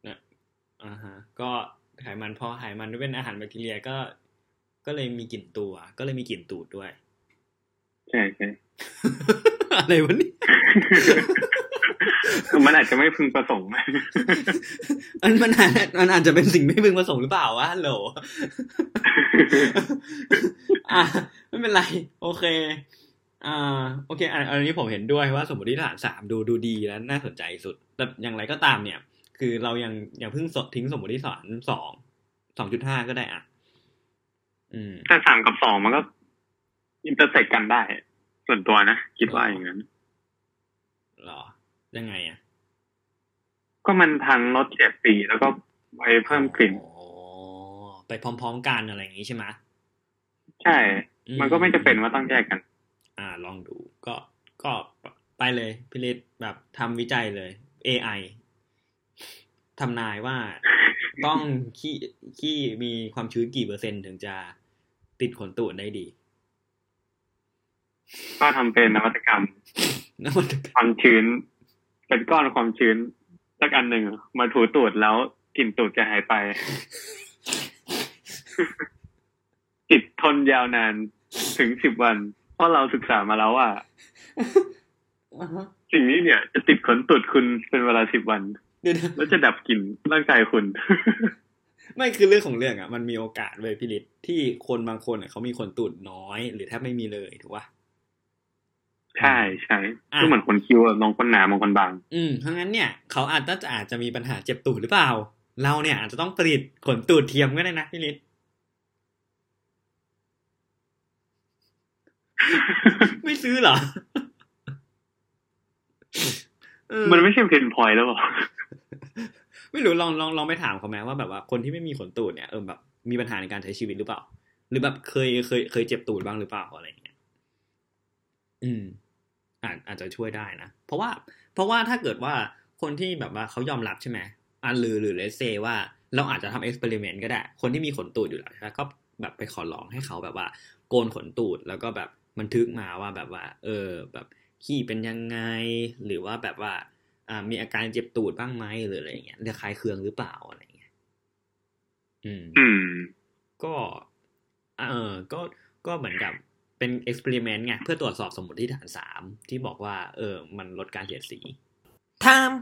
นะอ่าฮะ ก็ไขมันพอไขมันเป็นอาหารแบคทีเรียก็ ก็เลยมีกลิ่นตัว ก็เลยมีกลิ่นตูดด้วย ใช่ใช่อะไรวะนี่ มันอาจจะไม่พึงประสงค์มันมันอาจมันอาจจะเป็นสิ่งไม่พึงประสงค์หรือเปล่าวะฮัลโหลอะไม่เป็นไร โอเคอ่าโอเคอันอันนี้ผมเห็นด้วยว่าสมมติฐานสามดูดูดีและน่าสนใจสุด แต่อย่างไรก็ตามเนี่ย คือเราอย่าอย่าเพิ่งทิ้งสมมติฐานสองสองจุดห้าก็ได้อะอืมแต่สามกับสองมันก็ intersect กันได้ ส่วนตัวนะ คิดว่าอย่างนั้นหรอ ยังไงอะ ก็มันทั้งลดเสียดสีแล้วก็ไปเพิ่มกลิ่นอ๋อไปพร้อมๆกันอะไรอย่างงี้ใช่ไหมใช่ มันก็ไม่จะเป็นว่าต้องแยกกัน อ่า ลองดูก็ก็ไปเลยพิริศแบบทำวิจัยเลย AI ทำนายว่าต้องขี้ขี้มีความชื้นกี่เปอร์เซ็นต์ถึงจะติดขนตูดได้ดี ก็ทำเป็นนวัตกรรมนวัตกรรมความชื้น เป็นก้อนความชื้น สักอันหนึ่งมาถูตูดแล้วกลิ่นตูดจะหายไป ติดทนยาวนานถึงสิบวัน เพราะเราศึกษามาแล้วว่าอ่าฮะสิ่งนี้เนี่ย จะติดขนตูดคุณเป็นเวลาสิบวันเดี๋ยวนะแล้วจะดับกลิ่นร่างกายคุณ ไม่คือเรื่องของเรื่องอะ มันมีโอกาสเลยพิริศที่คนบางคนอะเขามีขนตูดน้อย หรือแทบไม่มีเลยถูกป่ะ ใช่ใช่อะก็เหมือนคนคิวอะลงคนหนาบางคนบาง อืมเพราะงั้นเนี่ยเขาอาจจะอาจจะมีปัญหาเจ็บตูดหรือเปล่า เราเนี่ยอาจจะต้องผลิตขนตูดเทียมก็ได้นะพี่ฤทธิ์ไม่ซื้อเหรอเออมันไม่ใช่เพนพอยแล้วหรอ ไม่รู้ลองลองลองไปถามเขาไหมว่าแบบว่าคนที่ไม่มีขนตูดเนี่ยเออแบบมีปัญหาในการใช้ชีวิตหรือเปล่า หรือแบบเคยเคยเคยเจ็บตูดบ้างหรือเปล่าอะไร อย่างเงี้ยอืมอาจอาจจะช่วยได้นะ เพราะว่า เพราะว่าถ้าเกิดว่าคนที่แบบว่าเขายอมรับใช่ไหมอ่าหรือหรือเลเซว่าเราอาจจะทำเอ็กซ์เพร์เมนต์ก็ได้ คนที่มีขนตูดอยู่แล้วก็แบบไปขอร้องให้เขาแบบว่า โกนขนตูดแล้วก็แบบบันทึกมาว่าแบบว่า เออ แบบขี้เป็นยังไง หรือว่าแบบว่าอ่ามีอาการเจ็บตูดบ้างไหมหรืออะไรอย่างเงี้ยระคายเคืองหรือเปล่าอะไรอย่างเงี้ยอืม อืม ก็ เออก็ก็เหมือนกับ เป็นเอ็กซ์เพร์เมนต์ไงเพื่อตรวจสอบสมมติฐานสามที่บอกว่า เออ มันลดการเสียดสี time